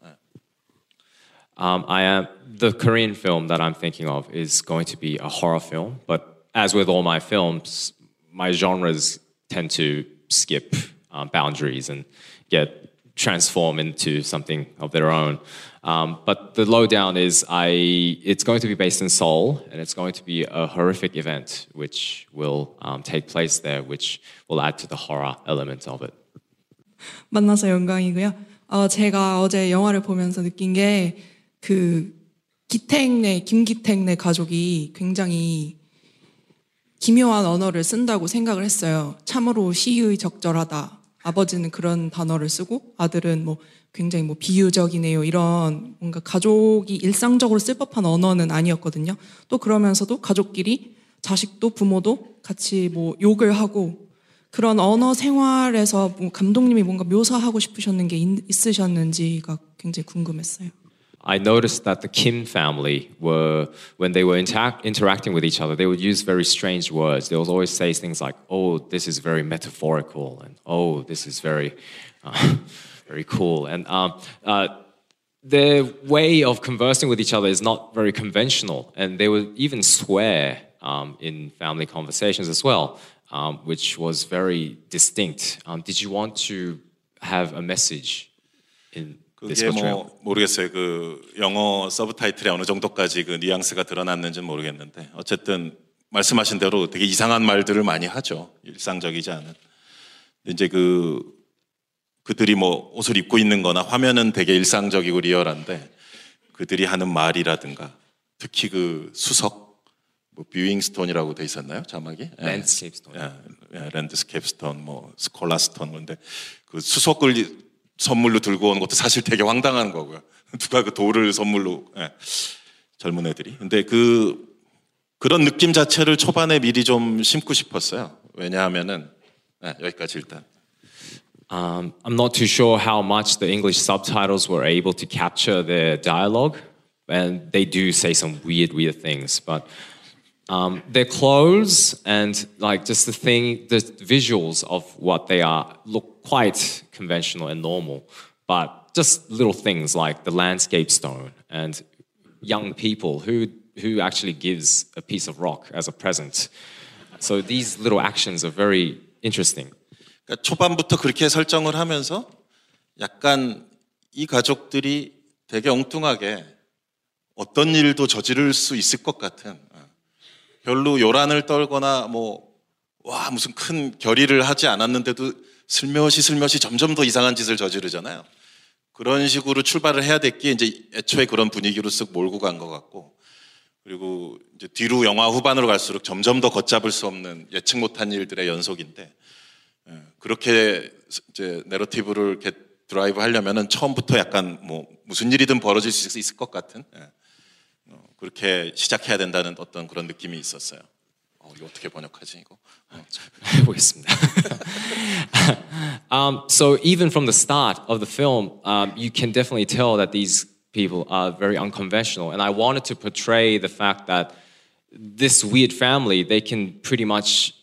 예. Um, I am the Korean film that I'm thinking of is going to be a horror film, but as with all my films, my genres tend to skip um, boundaries and get transform into something of their own. Um, but the lowdown is I it's going to be based in Seoul and it's going to be a horrific event which will um, take place there, which will add to the horror element of it. 만나서 영광이고요. 어, 제가 어제 영화를 보면서 느낀 게 그 기택네 김기택네 가족이 굉장히 기묘한 언어를 쓴다고 생각을 했어요. 참으로 시의 적절하다. 아버지는 그런 단어를 쓰고 아들은 뭐 굉장히 뭐 비유적이네요. 이런 뭔가 가족이 일상적으로 쓸 법한 언어는 아니었거든요. 또 그러면서도 가족끼리 자식도 부모도 같이 뭐 욕을 하고 그런 언어 생활에서 뭐 감독님이 뭔가 묘사하고 싶으셨는 게 있- 있으셨는지가 굉장히 궁금했어요. I noticed that the Kim family were, when they were interac- interacting with each other, they would use very strange words. They would always say things like, oh, this is very metaphorical, and oh, this is very, uh, very cool. And um, uh, their way of conversing with each other is not very conventional, and they would even swear um, in family conversations as well, um, which was very distinct. Um, did you want to have a message in 그게? 뭐 모르겠어요. 그 영어 서브타이틀에 어느 정도까지 그 뉘앙스가 드러났는지는 모르겠는데 어쨌든 말씀하신 대로 되게 이상한 말들을 많이 하죠. 일상적이지 않은. 이제 그 그들이 뭐 옷을 입고 있는 거나 화면은 되게 일상적이고 리얼한데 그들이 하는 말이라든가 특히 그 수석 뭐 뷰잉 스톤이라고 돼 있었나요? 자막이? 예. Landscape stone. 예, 예, 랜드스케이프 스톤, 뭐 스콜라 스톤 근데 그 수석을 선물로 들고 오는 것도 사실 되게 황당한 거고요. 누가 그 돌을 선물로 예, 젊은 애들이. 근데 그 그런 느낌 자체를 초반에 미리 좀 심고 싶었어요. 왜냐하면은 예, 여기까지 일단. Um, I'm not too sure how much the English subtitles were able to capture their dialogue, and they do say some weird, weird things. But um, their clothes and like just the thing, the visuals of what they are look quite conventional and normal. But just little things like the landscape stone and young people who who actually gives a piece of rock as a present. So these little actions are very interesting. 그러니까 초반부터 그렇게 설정을 하면서 약간 이 가족들이 되게 엉뚱하게 어떤 일도 저지를 수 있을 것 같은 어. 별로 요란을 떨거나 뭐 와 무슨 큰 결의를 하지 않았는데도 슬며시 슬며시 점점 더 이상한 짓을 저지르잖아요. 그런 식으로 출발을 해야 됐기에 이제 애초에 그런 분위기로 쓱 몰고 간 것 같고 그리고 이제 뒤로 영화 후반으로 갈수록 점점 더 걷잡을 수 없는 예측 못한 일들의 연속인데 예, 그렇게 이제 내러티브를 드라이브 하려면은 처음부터 약간 뭐 무슨 일이든 벌어질 수 있을 것 같은 예, 어, 그렇게 시작해야 된다는 어떤 그런 느낌이 있었어요. 어, 이거 어떻게 번역하지 이거? um, so even from the start of the film, um, you can definitely tell that these people are very unconventional. And I wanted to portray the fact that this weird family, they can pretty much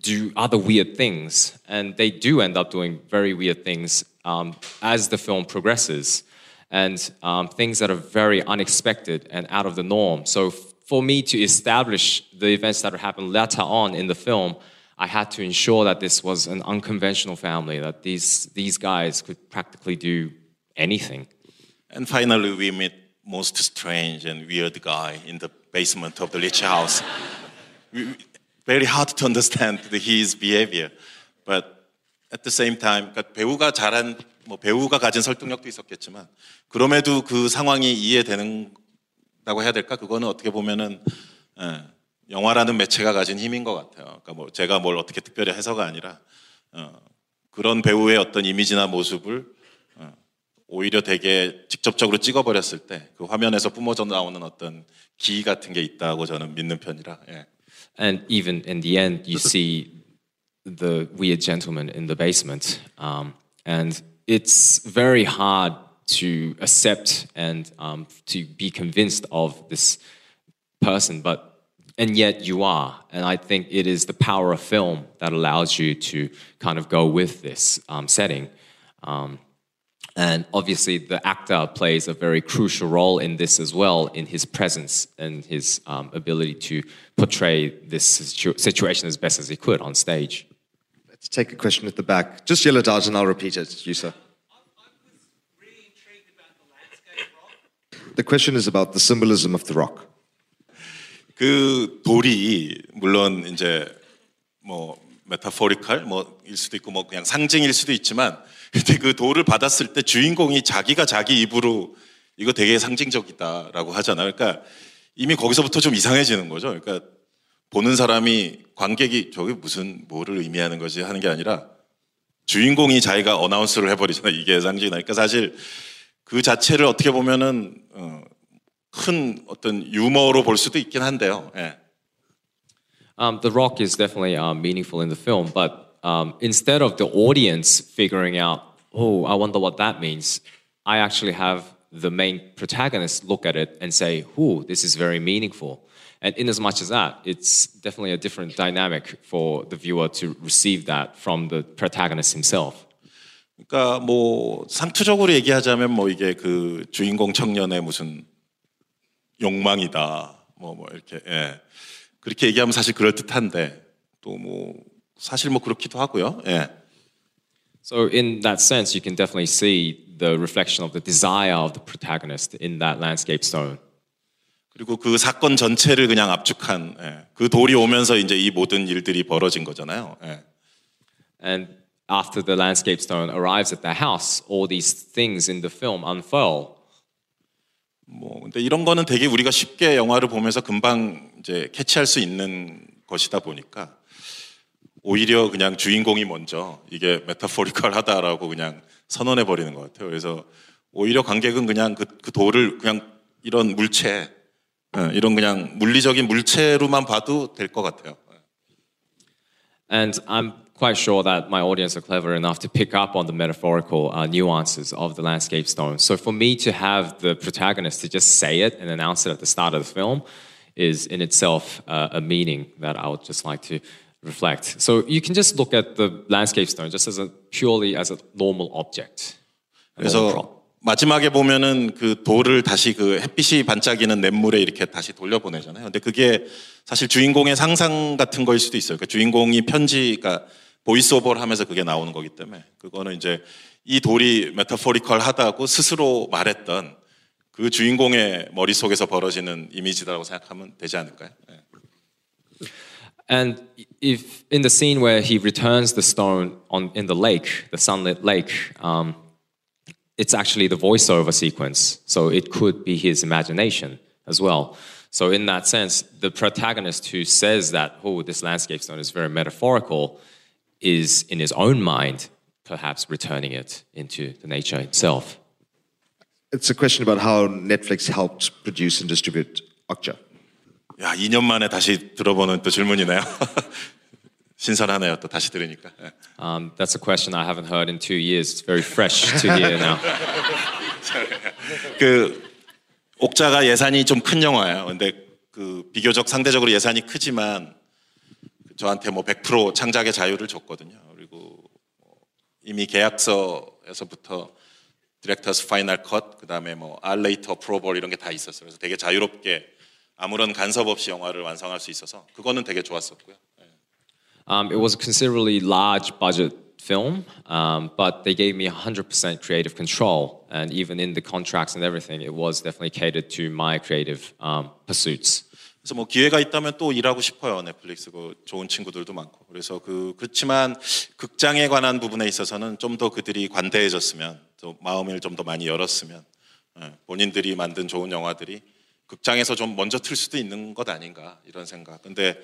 do other weird things, and they do end up doing very weird things um, as the film progresses, and um, things that are very unexpected and out of the norm. So for me to establish the events that happen later on in the film I had to ensure that this was an unconventional family, that these, these guys could practically do anything. And finally, we meet most strange and weird guy in the basement of the rich house. We- Very hard to understand his behavior, but at the same time, 그러니까 배우가 잘한 뭐 배우가 가진 설득력도 있었겠지만 그럼에도 그 상황이 이해되는다고 해야 될까? 그거는 어떻게 보면은 예, 영화라는 매체가 가진 힘인 것 같아요. 그러니까 뭐 제가 뭘 어떻게 특별히 해서가 아니라 어, 그런 배우의 어떤 이미지나 모습을 어, 오히려 되게 직접적으로 찍어버렸을 때 그 화면에서 뿜어져 나오는 어떤 기 같은 게 있다고 저는 믿는 편이라. 예. And even in the end, you see the weird gentleman in the basement. Um, and it's very hard to accept and um, to be convinced of this person, but and yet you are. And I think it is the power of film that allows you to kind of go with this um, setting. Um, and obviously, the actor plays a very crucial role in this as well, in his presence and his um, ability to portray this situ- situation as best as he could on stage. Let's take a question at the back. Just yell it out and I'll repeat it. You, sir. The question is about the symbolism of the rock. 그 돌이 물론 이제 뭐 메타포리컬 뭐일 수도 있고 뭐 그냥 상징일 수도 있지만 근데 그 돌을 받았을 때 주인공이 자기가 자기 입으로 이거 되게 상징적이다라고 하잖아요. 그러니까 이미 거기서부터 좀 이상해지는 거죠. 그러니까 보는 사람이 관객이 저게 무슨 뭐를 의미하는 거지 하는 게 아니라 주인공이 자기가 어나운스를 해버리잖아요. 이게 상징이다. 그러니까 사실 그 자체를 어떻게 보면은 어, 큰 어떤 유머로 볼 수도 있긴 한데요. 예. Um, the Rock is definitely um, meaningful in the film, but um, instead of the audience figuring out, oh, I wonder what that means, I actually have the main protagonist look at it and say, oh, this is very meaningful. And in as much as that, it's definitely a different dynamic for the viewer to receive that from the protagonist himself. 그러니까 뭐 상투적으로 얘기하자면 뭐 이게 그 주인공 청년의 무슨 욕망이다. 뭐 뭐 이렇게 예. 그렇게 얘기하면 사실 그럴 듯한데 또 뭐 사실 뭐 그렇기도 하고요. 예. So, in that sense, you can definitely see the reflection of the desire of the protagonist in that landscape stone. 그리고 그 사건 전체를 그냥 압축한 예. 그 돌이 오면서 이제 이 모든 일들이 벌어진 거잖아요. 예. And after the landscape stone arrives at their house, all these things in the film unfurl. 뭐 근데 이런 거는 되게 우리가 쉽게 영화를 보면서 금방 이제 캐치할 수 있는 것이다 보니까 오히려 그냥 주인공이 먼저 이게 메타포리컬하다라고 그냥 선언해 버리는 것 같아요. 그래서 오히려 관객은 그냥 그, 그 돌을 그냥 이런 물체, 예, 이런 그냥 물리적인 물체로만 봐도 될 것 같아요. And I'm quite sure that my audience are clever enough to pick up on the metaphorical uh, nuances of the landscape stone. So for me to have the protagonist to just say it and announce it at the start of the film is in itself uh, a meaning that I would just like to reflect. So you can just look at the landscape stone just as a purely as a normal object. a normal prop. 마지막에 보면은 그 돌을 다시 그 햇빛이 반짝이는 냇물에 이렇게 다시 돌려보내잖아요. 근데 그게 사실 주인공의 상상 같은 거일 수도 있어요. 그러니까 주인공이 편지, 그러니까 보이스 오버를 하면서 그게 나오는 거기 때문에 그거는 이제 이 돌이 메타포리컬 하다고 스스로 말했던 그 주인공의 머릿속에서 벌어지는 이미지라고 생각하면 되지 않을까요? 예. And if in the scene where he returns the stone on in the lake, the sunlit lake, um, it's actually the voiceover sequence. So it could be his imagination as well. So in that sense, the protagonist who says that, oh, this landscape stone is very metaphorical, is in his own mind perhaps returning it into the nature itself. It's a question about how Netflix helped produce and distribute Okja. 야, 2년 만에 다시 들어보는 또 질문이네요. 신선하네요. 또 다시 들으니까. 예. Um, that's a question I haven't heard in two years. It's very fresh to hear now. 그 옥자가 예산이 좀 큰 영화예요. 근데 그 비교적 상대적으로 예산이 크지만 저한테 뭐 100% 창작의 자유를 줬거든요. 그리고 뭐 이미 계약서에서부터 디렉터스 파이널 컷, 그 다음에 뭐 알레이터 프로볼 이런 게 다 있었어요. 그래서 되게 자유롭게 아무런 간섭 없이 영화를 완성할 수 있어서 그거는 되게 좋았었고요. Um, it was a considerably large budget film, um, but they gave me 100% creative control. And even in the contracts and everything, it was definitely catered to my creative um, pursuits. 그래서 뭐 기회가 있다면 또 일하고 싶어요. 넷플릭스 그 좋은 친구들도 많고. 그래서 그 그렇지만 극장에 관한 부분에 있어서는 좀 더 그들이 관대해졌으면 또 마음을 좀 더 많이 열었으면 예, 본인들이 만든 좋은 영화들이 극장에서 좀 먼저 틀 수도 있는 것 아닌가 이런 생각. 근데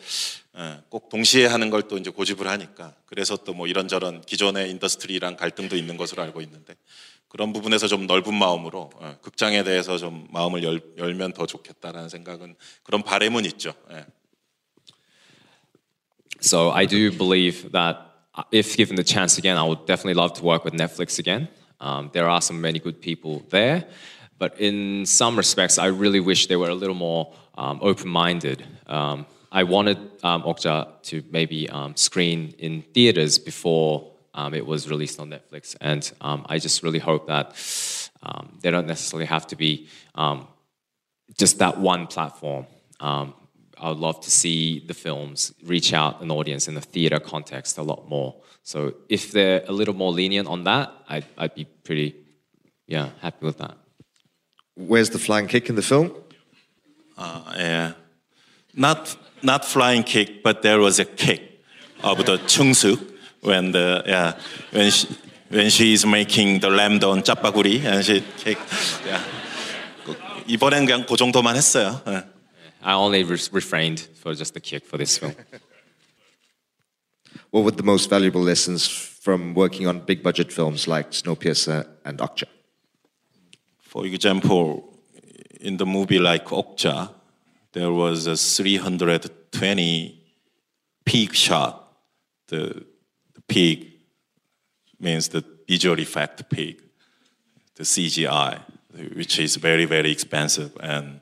예, 꼭 동시에 하는 걸 또 이제 고집을 하니까 그래서 또 뭐 이런저런 기존의 인더스트리랑 갈등도 있는 것으로 알고 있는데 그런 부분에서 좀 넓은 마음으로 예, 극장에 대해서 좀 마음을 열, 열면 더 좋겠다라는 생각은 그런 바램은 있죠. 예. So I do believe that uh, if given the chance again, I would definitely love to work with Netflix again. Um, there are some many good people there, but in some respects, I really wish they were a little more um, open-minded. Um, I wanted um, Okja to maybe um, screen in theaters before um, it was released on Netflix, and um, I just really hope that um, they don't necessarily have to be um, just that one platform. Um, I would love to see the films reach out an audience in the theater context a lot more. So if they're a little more lenient on that, I'd, I'd be pretty, yeah, happy with that. Where's the flying kick in the film? Uh, yeah, not not flying kick, but there was a kick of the Chungsuk when the yeah when she when she is making the lamb 짜파구리 and she cake. Yeah. 이번엔 그냥 그 정도만 했어요. I only refrained for just the kick for this film. What were the most valuable lessons from working on big budget films like Snowpiercer and Okja? For example, in the movie like Okja, there was a 320 pig shot. The peak means the visual effect peak, the CGI, which is very, very expensive. And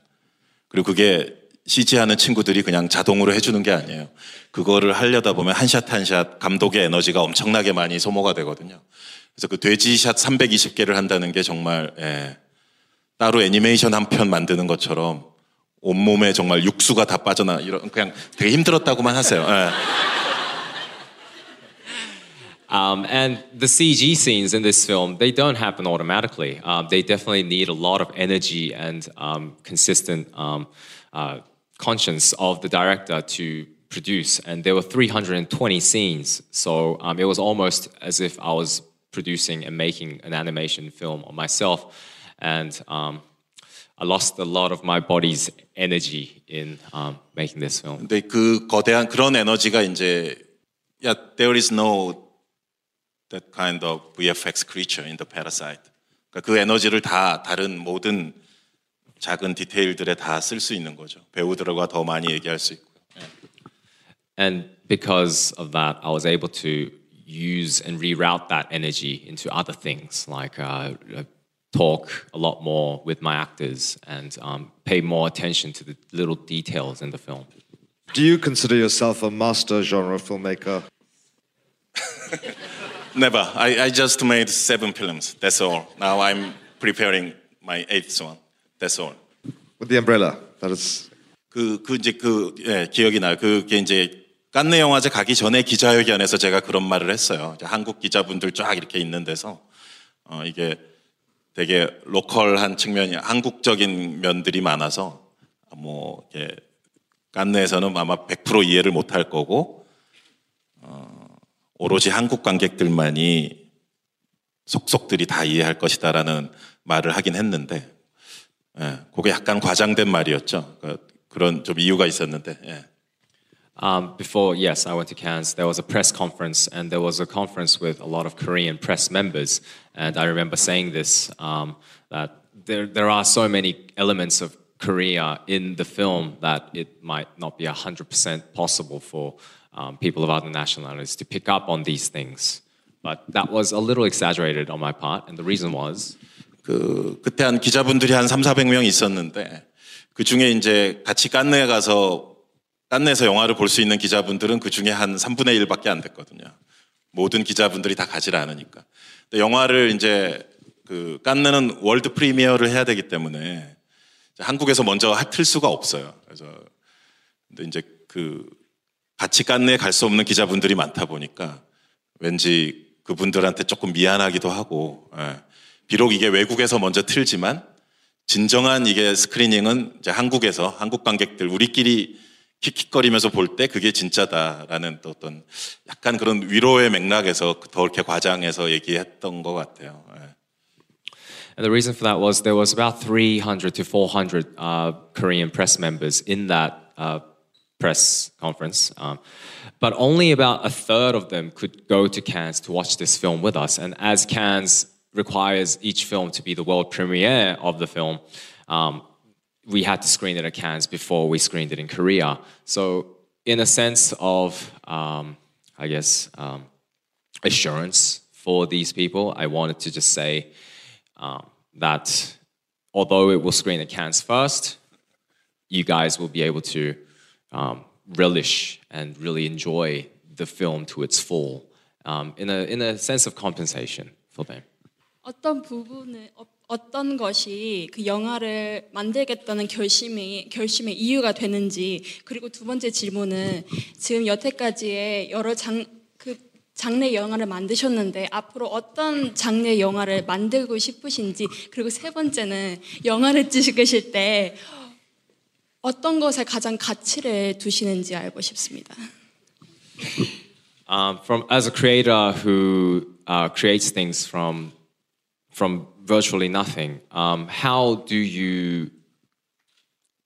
그리고 그게 CG 하는 친구들이 그냥 자동으로 해주는 게 아니에요. 그거를 하려다 보면 한 샷 한 샷 감독의 에너지가 엄청나게 많이 소모가 되거든요. 그래서 그 돼지샷 320개를 한다는 게 정말 예, 따로 애니메이션 한 편 만드는 것처럼 온몸에 정말 육수가 다 빠져나 이런 그냥 되게 힘들었다고만 하세요. 예. Um, and the CG scenes in this film, they don't happen automatically. Um, they definitely need a lot of energy and um, consistent um, uh, conscience of the director to produce. And there were 320 scenes, so um, it was almost as if I was producing and making an animation film on myself. And um, I lost a lot of my body's energy in um, making this film. 근데 그 거대한 그런 에너지가 이제 yeah, there is no that kind of VFX creature in the parasite. 그러니까 그 에너지를 다 다른 모든 작은 디테일들에 다 쓸 수 있는 거죠. 배우들과 더 많이 얘기할 수 있고. And because of that, I was able to use and reroute that energy into other things, like uh, uh, talk a lot more with my actors and um, pay more attention to the little details in the film. Do you consider yourself a master genre filmmaker? Never. I, I just made seven films. That's all. Now I'm preparing my eighth one. That's all. With the umbrella, that is. 그, 그 이제 그, 예, 기억이 나요. 그게 이제 깐느 영화제 가기 전에 기자회견에서 제가 그런 말을 했어요. 한국 기자분들 쫙 이렇게 있는 데서, 어, 이게 되게 로컬한 측면이, 한국적인 면들이 많아서, 뭐, 이게 깐느에서는 아마 100% 이해를 못 할 거고, 어, 오로지 한국 관객들만이 속속들이 다 이해할 것이다라는 말을 하긴 했는데, 예, 그게 약간 과장된 말이었죠. 그러니까 그런 좀 이유가 있었는데. 예. Um, before, yes, I went to Cannes. There was a press conference, and there was a conference with a lot of Korean press members. And I remember saying this um, that there, there are so many elements of Korea in the film that it might not be 100% possible for um, people of other nationalities to pick up on these things. But that was a little exaggerated on my part, and the reason was 그 그때 한 기자분들이 한 3, 400명 있었는데 그 중에 이제 같이 깐느에 가서 깐느에서 영화를 볼 수 있는 기자분들은 그 중에 한 3분의 1밖에 안 됐거든요. 모든 기자분들이 다 가지 않으니까. 영화를 이제 그 깐느는 월드 프리미어를 해야 되기 때문에 한국에서 먼저 틀 수가 없어요. 그래서 근데 이제 그 같이 깐느에 갈수 없는 기자분들이 많다 보니까 왠지 그분들한테 조금 미안하기도 하고 예. 비록 이게 외국에서 먼저 틀지만 진정한 이게 스크리닝은 이제 한국에서 한국 관객들 우리끼리 킥킥거리면서 볼 때 그게 진짜다라는 또 어떤 약간 그런 위로의 맥락에서 더 이렇게 과장해서 얘기했던 것 같아요. 예. And the reason for that was there was about 300 to 400 uh, Korean press members in that uh, press conference. Um, but only about a third of them could go to Cannes to watch this film with us. And as Cannes requires each film to be the world premiere of the film, um, we had to screen it at Cannes before we screened it in Korea. So, in a sense of, um, I guess, um, assurance for these people, I wanted to just say um, that although it will screen at Cannes first, you guys will be able to um, relish and really enjoy the film to its full um, in, a, in a sense of compensation for them. 어떤 부분을 어, 어떤 것이 그 영화를 만들겠다는 결심이 결심의 이유가 되는지 그리고 두 번째 질문은 지금 여태까지의 여러 장 그 장르 영화를 만드셨는데 앞으로 어떤 장르 영화를 만들고 싶으신지 그리고 세 번째는 영화를 찍으실 때 어떤 것에 가장 가치를 두시는지 알고 싶습니다. Um, from as a creator who uh, creates things from from virtually nothing, um, how do you,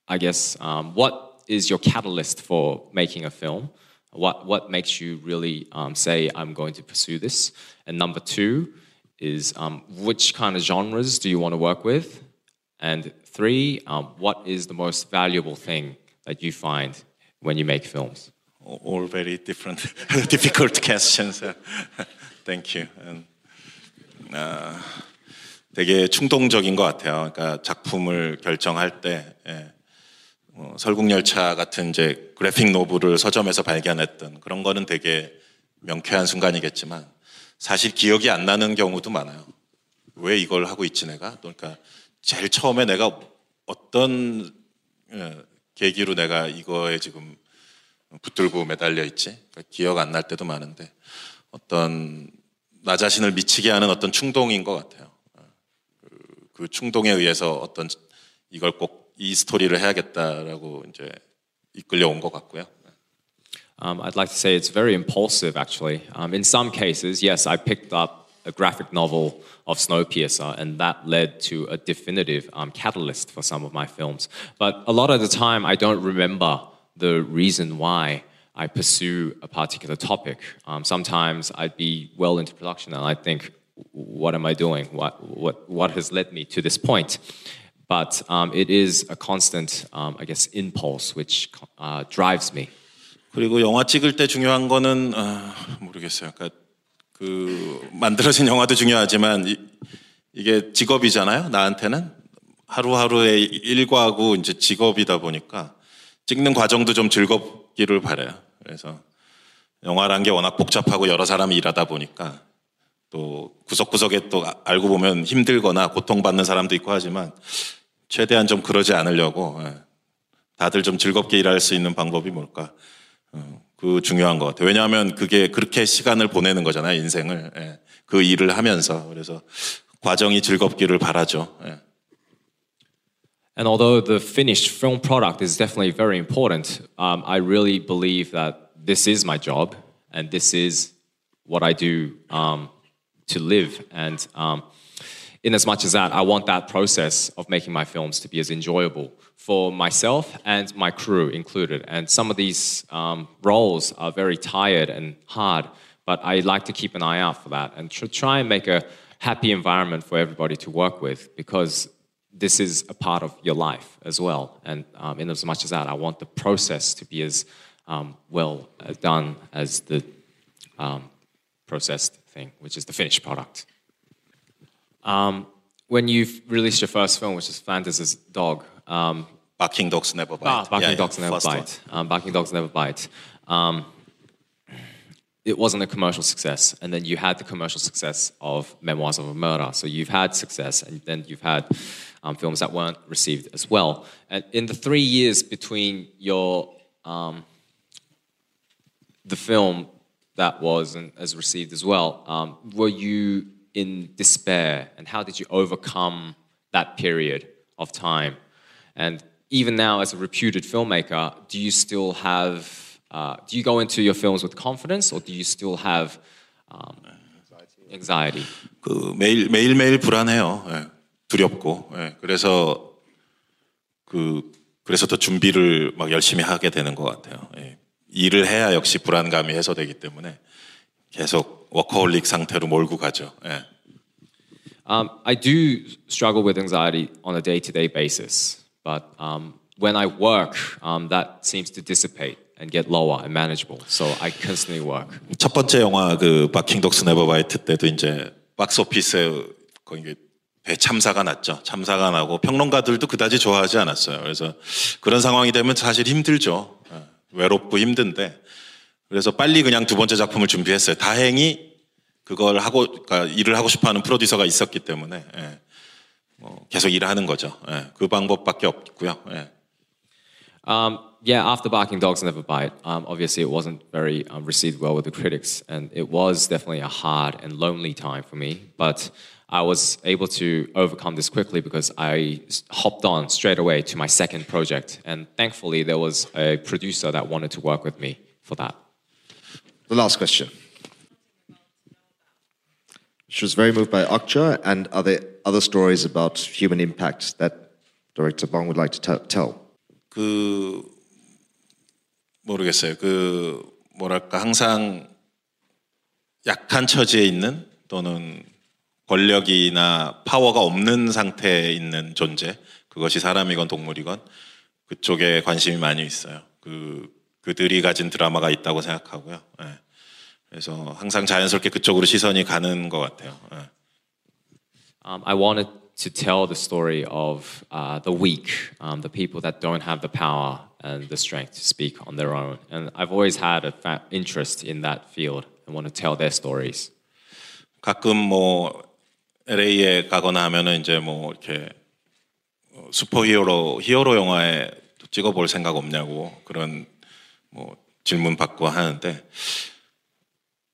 I guess, um, what is your catalyst for making a film? What what makes you really um, say I'm going to pursue this? And number two is um, which kind of genres do you want to work with? And three, um, what is the most valuable thing that you find when you make films? All very different, difficult questions. Thank you. And, uh, 되게 충동적인 것 같아요. 그러니까 작품을 결정할 때 예. 어, 설국열차 같은 이제 그래픽 노블을 서점에서 발견했던 그런 거는 되게 명쾌한 순간이겠지만 사실 기억이 안 나는 경우도 많아요. 왜 이걸 하고 있지 내가? 그러니까 제일 처음에 내가 어떤 예, 계기로 내가 이거에 지금 붙들고 매달려 있지? 그러니까 기억 안 날 때도 많은데 어떤 나 자신을 미치게 하는 어떤 충동인 것 같아요. 그, 그 충동에 의해서 어떤 이걸 꼭 이 스토리를 해야겠다라고 이제 이끌려 온 것 같고요. Um, I'd like to say it's very impulsive, actually. Um, in some cases, yes, I picked up a graphic novel of Snowpiercer, and that led to a definitive um, catalyst for some of my films. But a lot of the time, I don't remember the reason why I pursue a particular topic. Um, sometimes I'd be well into production and I'd think, what am I doing? What, what, what has led me to this point? But um, it is a constant, um, I guess, impulse which uh, drives me. 그리고 영화 찍을 때 중요한 거는 아, 모르겠어요. 그러니까 그 만들어진 영화도 중요하지만 이, 이게 직업이잖아요. 나한테는 하루하루의 일과하고 이제 직업이다 보니까 찍는 과정도 좀 즐겁기를 바래요. 그래서 영화란 게 워낙 복잡하고 여러 사람이 일하다 보니까 또 구석구석에 또 알고 보면 힘들거나 고통받는 사람도 있고 하지만 최대한 좀 그러지 않으려고 예. 다들 좀 즐겁게 일할 수 있는 방법이 뭘까? 어, 그 중요한 것 같아요. 왜냐하면 그게 그렇게 시간을 보내는 거잖아요, 인생을. 예. 그 일을 하면서. 그래서 과정이 즐겁기를 바라죠. 예. And although the finished film product is definitely very important, um, I really believe that this is my job and this is what I do um, to live. And um, in as much as that, I want that process of making my films to be as enjoyable for myself and my crew included. And some of these um, roles are very tired and hard, but I like to keep an eye out for that and tr- try and make a happy environment for everybody to work with because this is a part of your life as well. And um, in as much as that, I want the process to be as um, well uh, done as the um, processed thing, which is the finished product. Um, when you've released your first film, which is Flanders's Dog, um, Barking Dogs Never Bite. Ah, Barking Yeah, yeah, Dogs Never. Bite. Um, Barking Dogs Never Bite. Um, it wasn't a commercial success, and then you had the commercial success of Memoirs of a Murder. So you've had success, and then you've had um, films that weren't received as well. And in the three years between your um, the film that was and as received as well, um, were you in despair, and how did you overcome that period of time? And even now, as a reputed filmmaker, do you still have, uh, do you go into your films with confidence or do you still have um, anxiety? 그 매일 매일 매일 불안해요. 예, 두렵고. 예, 그래서 그 그래서 더 준비를 막 열심히 하게 되는 것 같아요. 예. 일을 해야 역시 불안감이 해소되기 때문에 계속 워커홀릭 상태로 몰고 가죠. 예. Um, I do struggle with anxiety on a day to day basis, but um, when I work, um, that seems to dissipate and get lower and manageable. So I constantly work. 첫 번째 영화 그 바킹 덕스 네버 바이트 때도 이제 박스 오피스에 거기 대참사가 났죠. 참사가 나고 평론가들도 그다지 좋아하지 않았어요. 그래서 그런 상황이 되면 사실 힘들죠. 예, 외롭고 힘든데 그래서 빨리 그냥 두 번째 작품을 준비했어요. 다행히 그걸 하고 그러니까 일을 하고 싶어하는 프로듀서가 있었기 때문에 예, 뭐 계속 일을 하는 거죠. 예, 그 방법밖에 없고요. 예. Um, yeah, after Barking Dogs Never Bite, um, obviously it wasn't very um, received well with the critics, and it was definitely a hard and lonely time for me. But I was able to overcome this quickly because I s- hopped on straight away to my second project, and thankfully there was a producer that wanted to work with me for that. The last question. She was very moved by Okja, and are there other stories about human impact that director Bong would like to te- tell? 그 모르겠어요. 그 뭐랄까 항상 약한 처지에 있는 또는 권력이나 파워가 없는 상태에 있는 존재 그것이 사람이건 동물이건 그쪽에 관심이 많이 있어요. 그 그들이 가진 드라마가 있다고 생각하고요. 예. 그래서 항상 자연스럽게 그쪽으로 시선이 가는 것 같아요. 예. Um, I wanted to tell the story of uh, the weak, um, the people that don't have the power and the strength to speak on their own. And I've always had a fa- interest in that field and want to tell their stories. 가끔 뭐 LA에 가거나 하면은 이제 뭐 이렇게 어, 슈퍼히어로 히어로 영화에 또 찍어볼 생각 없냐고 그런 뭐 질문 받고 하는데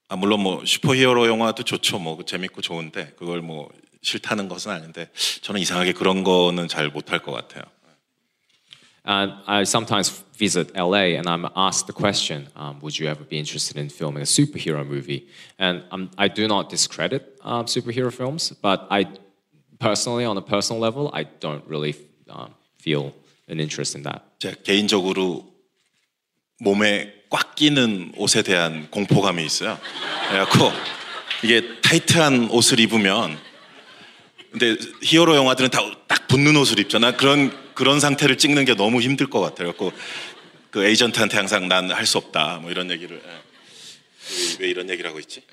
아 물론 뭐 슈퍼히어로 영화도 좋죠 뭐 재밌고 좋은데 그걸 뭐 싫다는 것은 아닌데 저는 이상하게 그런 거는 잘 못할 것 같아요. And I sometimes visit LA and I'm asked the question um, Would you ever be interested in filming a superhero movie? And um, I do not discredit um, superhero films, but I personally, on a personal level, I don't really um, feel an interest in that. 제 개인적으로 몸에 꽉 끼는 옷에 대한 공포감이 있어요. 그래갖고 이게 타이트한 옷을 입으면 근데 히어로 영화들은 다 딱 붙는 옷을 입잖아. 그런 그런 상태를 찍는 게 너무 힘들 것 같아요. 그래갖고 그 에이전트한테 항상 난 할 수 없다. 뭐 이런 얘기를 예. 왜- 왜 이런 얘기를 하고 있지?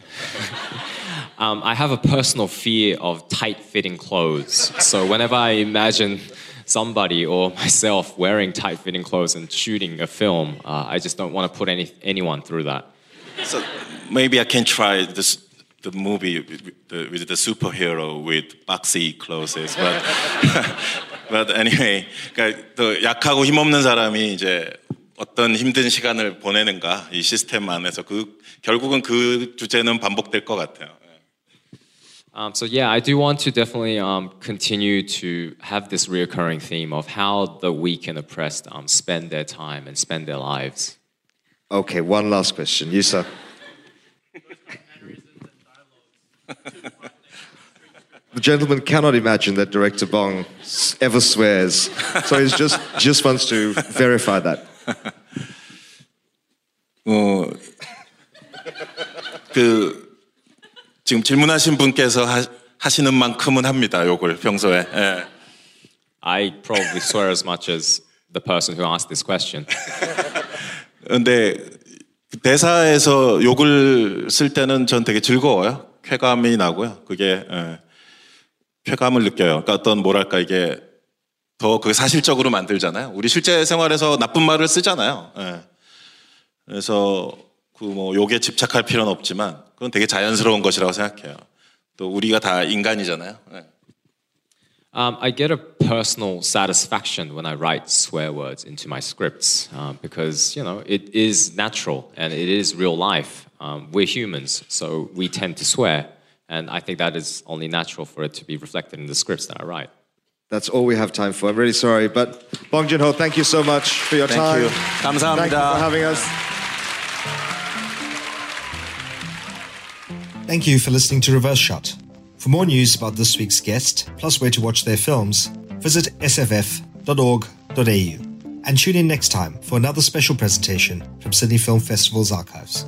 Um, I have a personal fear of tight fitting clothes. So whenever I imagine somebody or myself wearing tight fitting clothes and shooting a film, uh, I just don't want to put any, anyone through that. So maybe I can try this the movie with the, with the superhero with boxy clothes, but but anyway, 그러니까 또 약하고 힘없는 사람이 이제 어떤 힘든 시간을 보내는가 이 시스템 안에서 그 결국은 그 주제는 반복될 것 같아요. Um, so yeah, I do want to definitely um, continue to have this reoccurring theme of how the weak and oppressed um, spend their time and spend their lives. Okay, one last question. You, sir. the gentleman cannot imagine that director Bong ever swears, so he just just wants to verify that. 어, 그 지금 질문하신 분께서 하, 하시는 만큼은 합니다. 욕을 평소에. 예. I probably swear as much as the person who asked this question. 근데 그 대사에서 욕을 쓸 때는 전 되게 즐거워요. 쾌감이 나고요. 그게 예, 쾌감을 느껴요. 그러니까 어떤 뭐랄까 이게 더 그 사실적으로 만들잖아요. 우리 실제 생활에서 나쁜 말을 쓰잖아요. 예. 그래서 그 뭐 욕에 집착할 필요는 없지만 그건 되게 자연스러운 것이라고 생각해요. 또 우리가 다 인간이잖아요. 예. Um, I get a personal satisfaction when I write swear words into my scripts um, because you know it is natural and it is real life. Um, we're humans, so we tend to swear, and I think that is only natural for it to be reflected in the scripts that I write. That's all we have time for. I'm really sorry, but Bong Joon Ho, thank you so much for your Thank time. you. Thank you 감사합니다. for having us. Thank you for listening to Reverse Shot. For more news about this week's guest, plus where to watch their films, visit sff.org.au. And tune in next time for another special presentation from Sydney Film Festival's archives.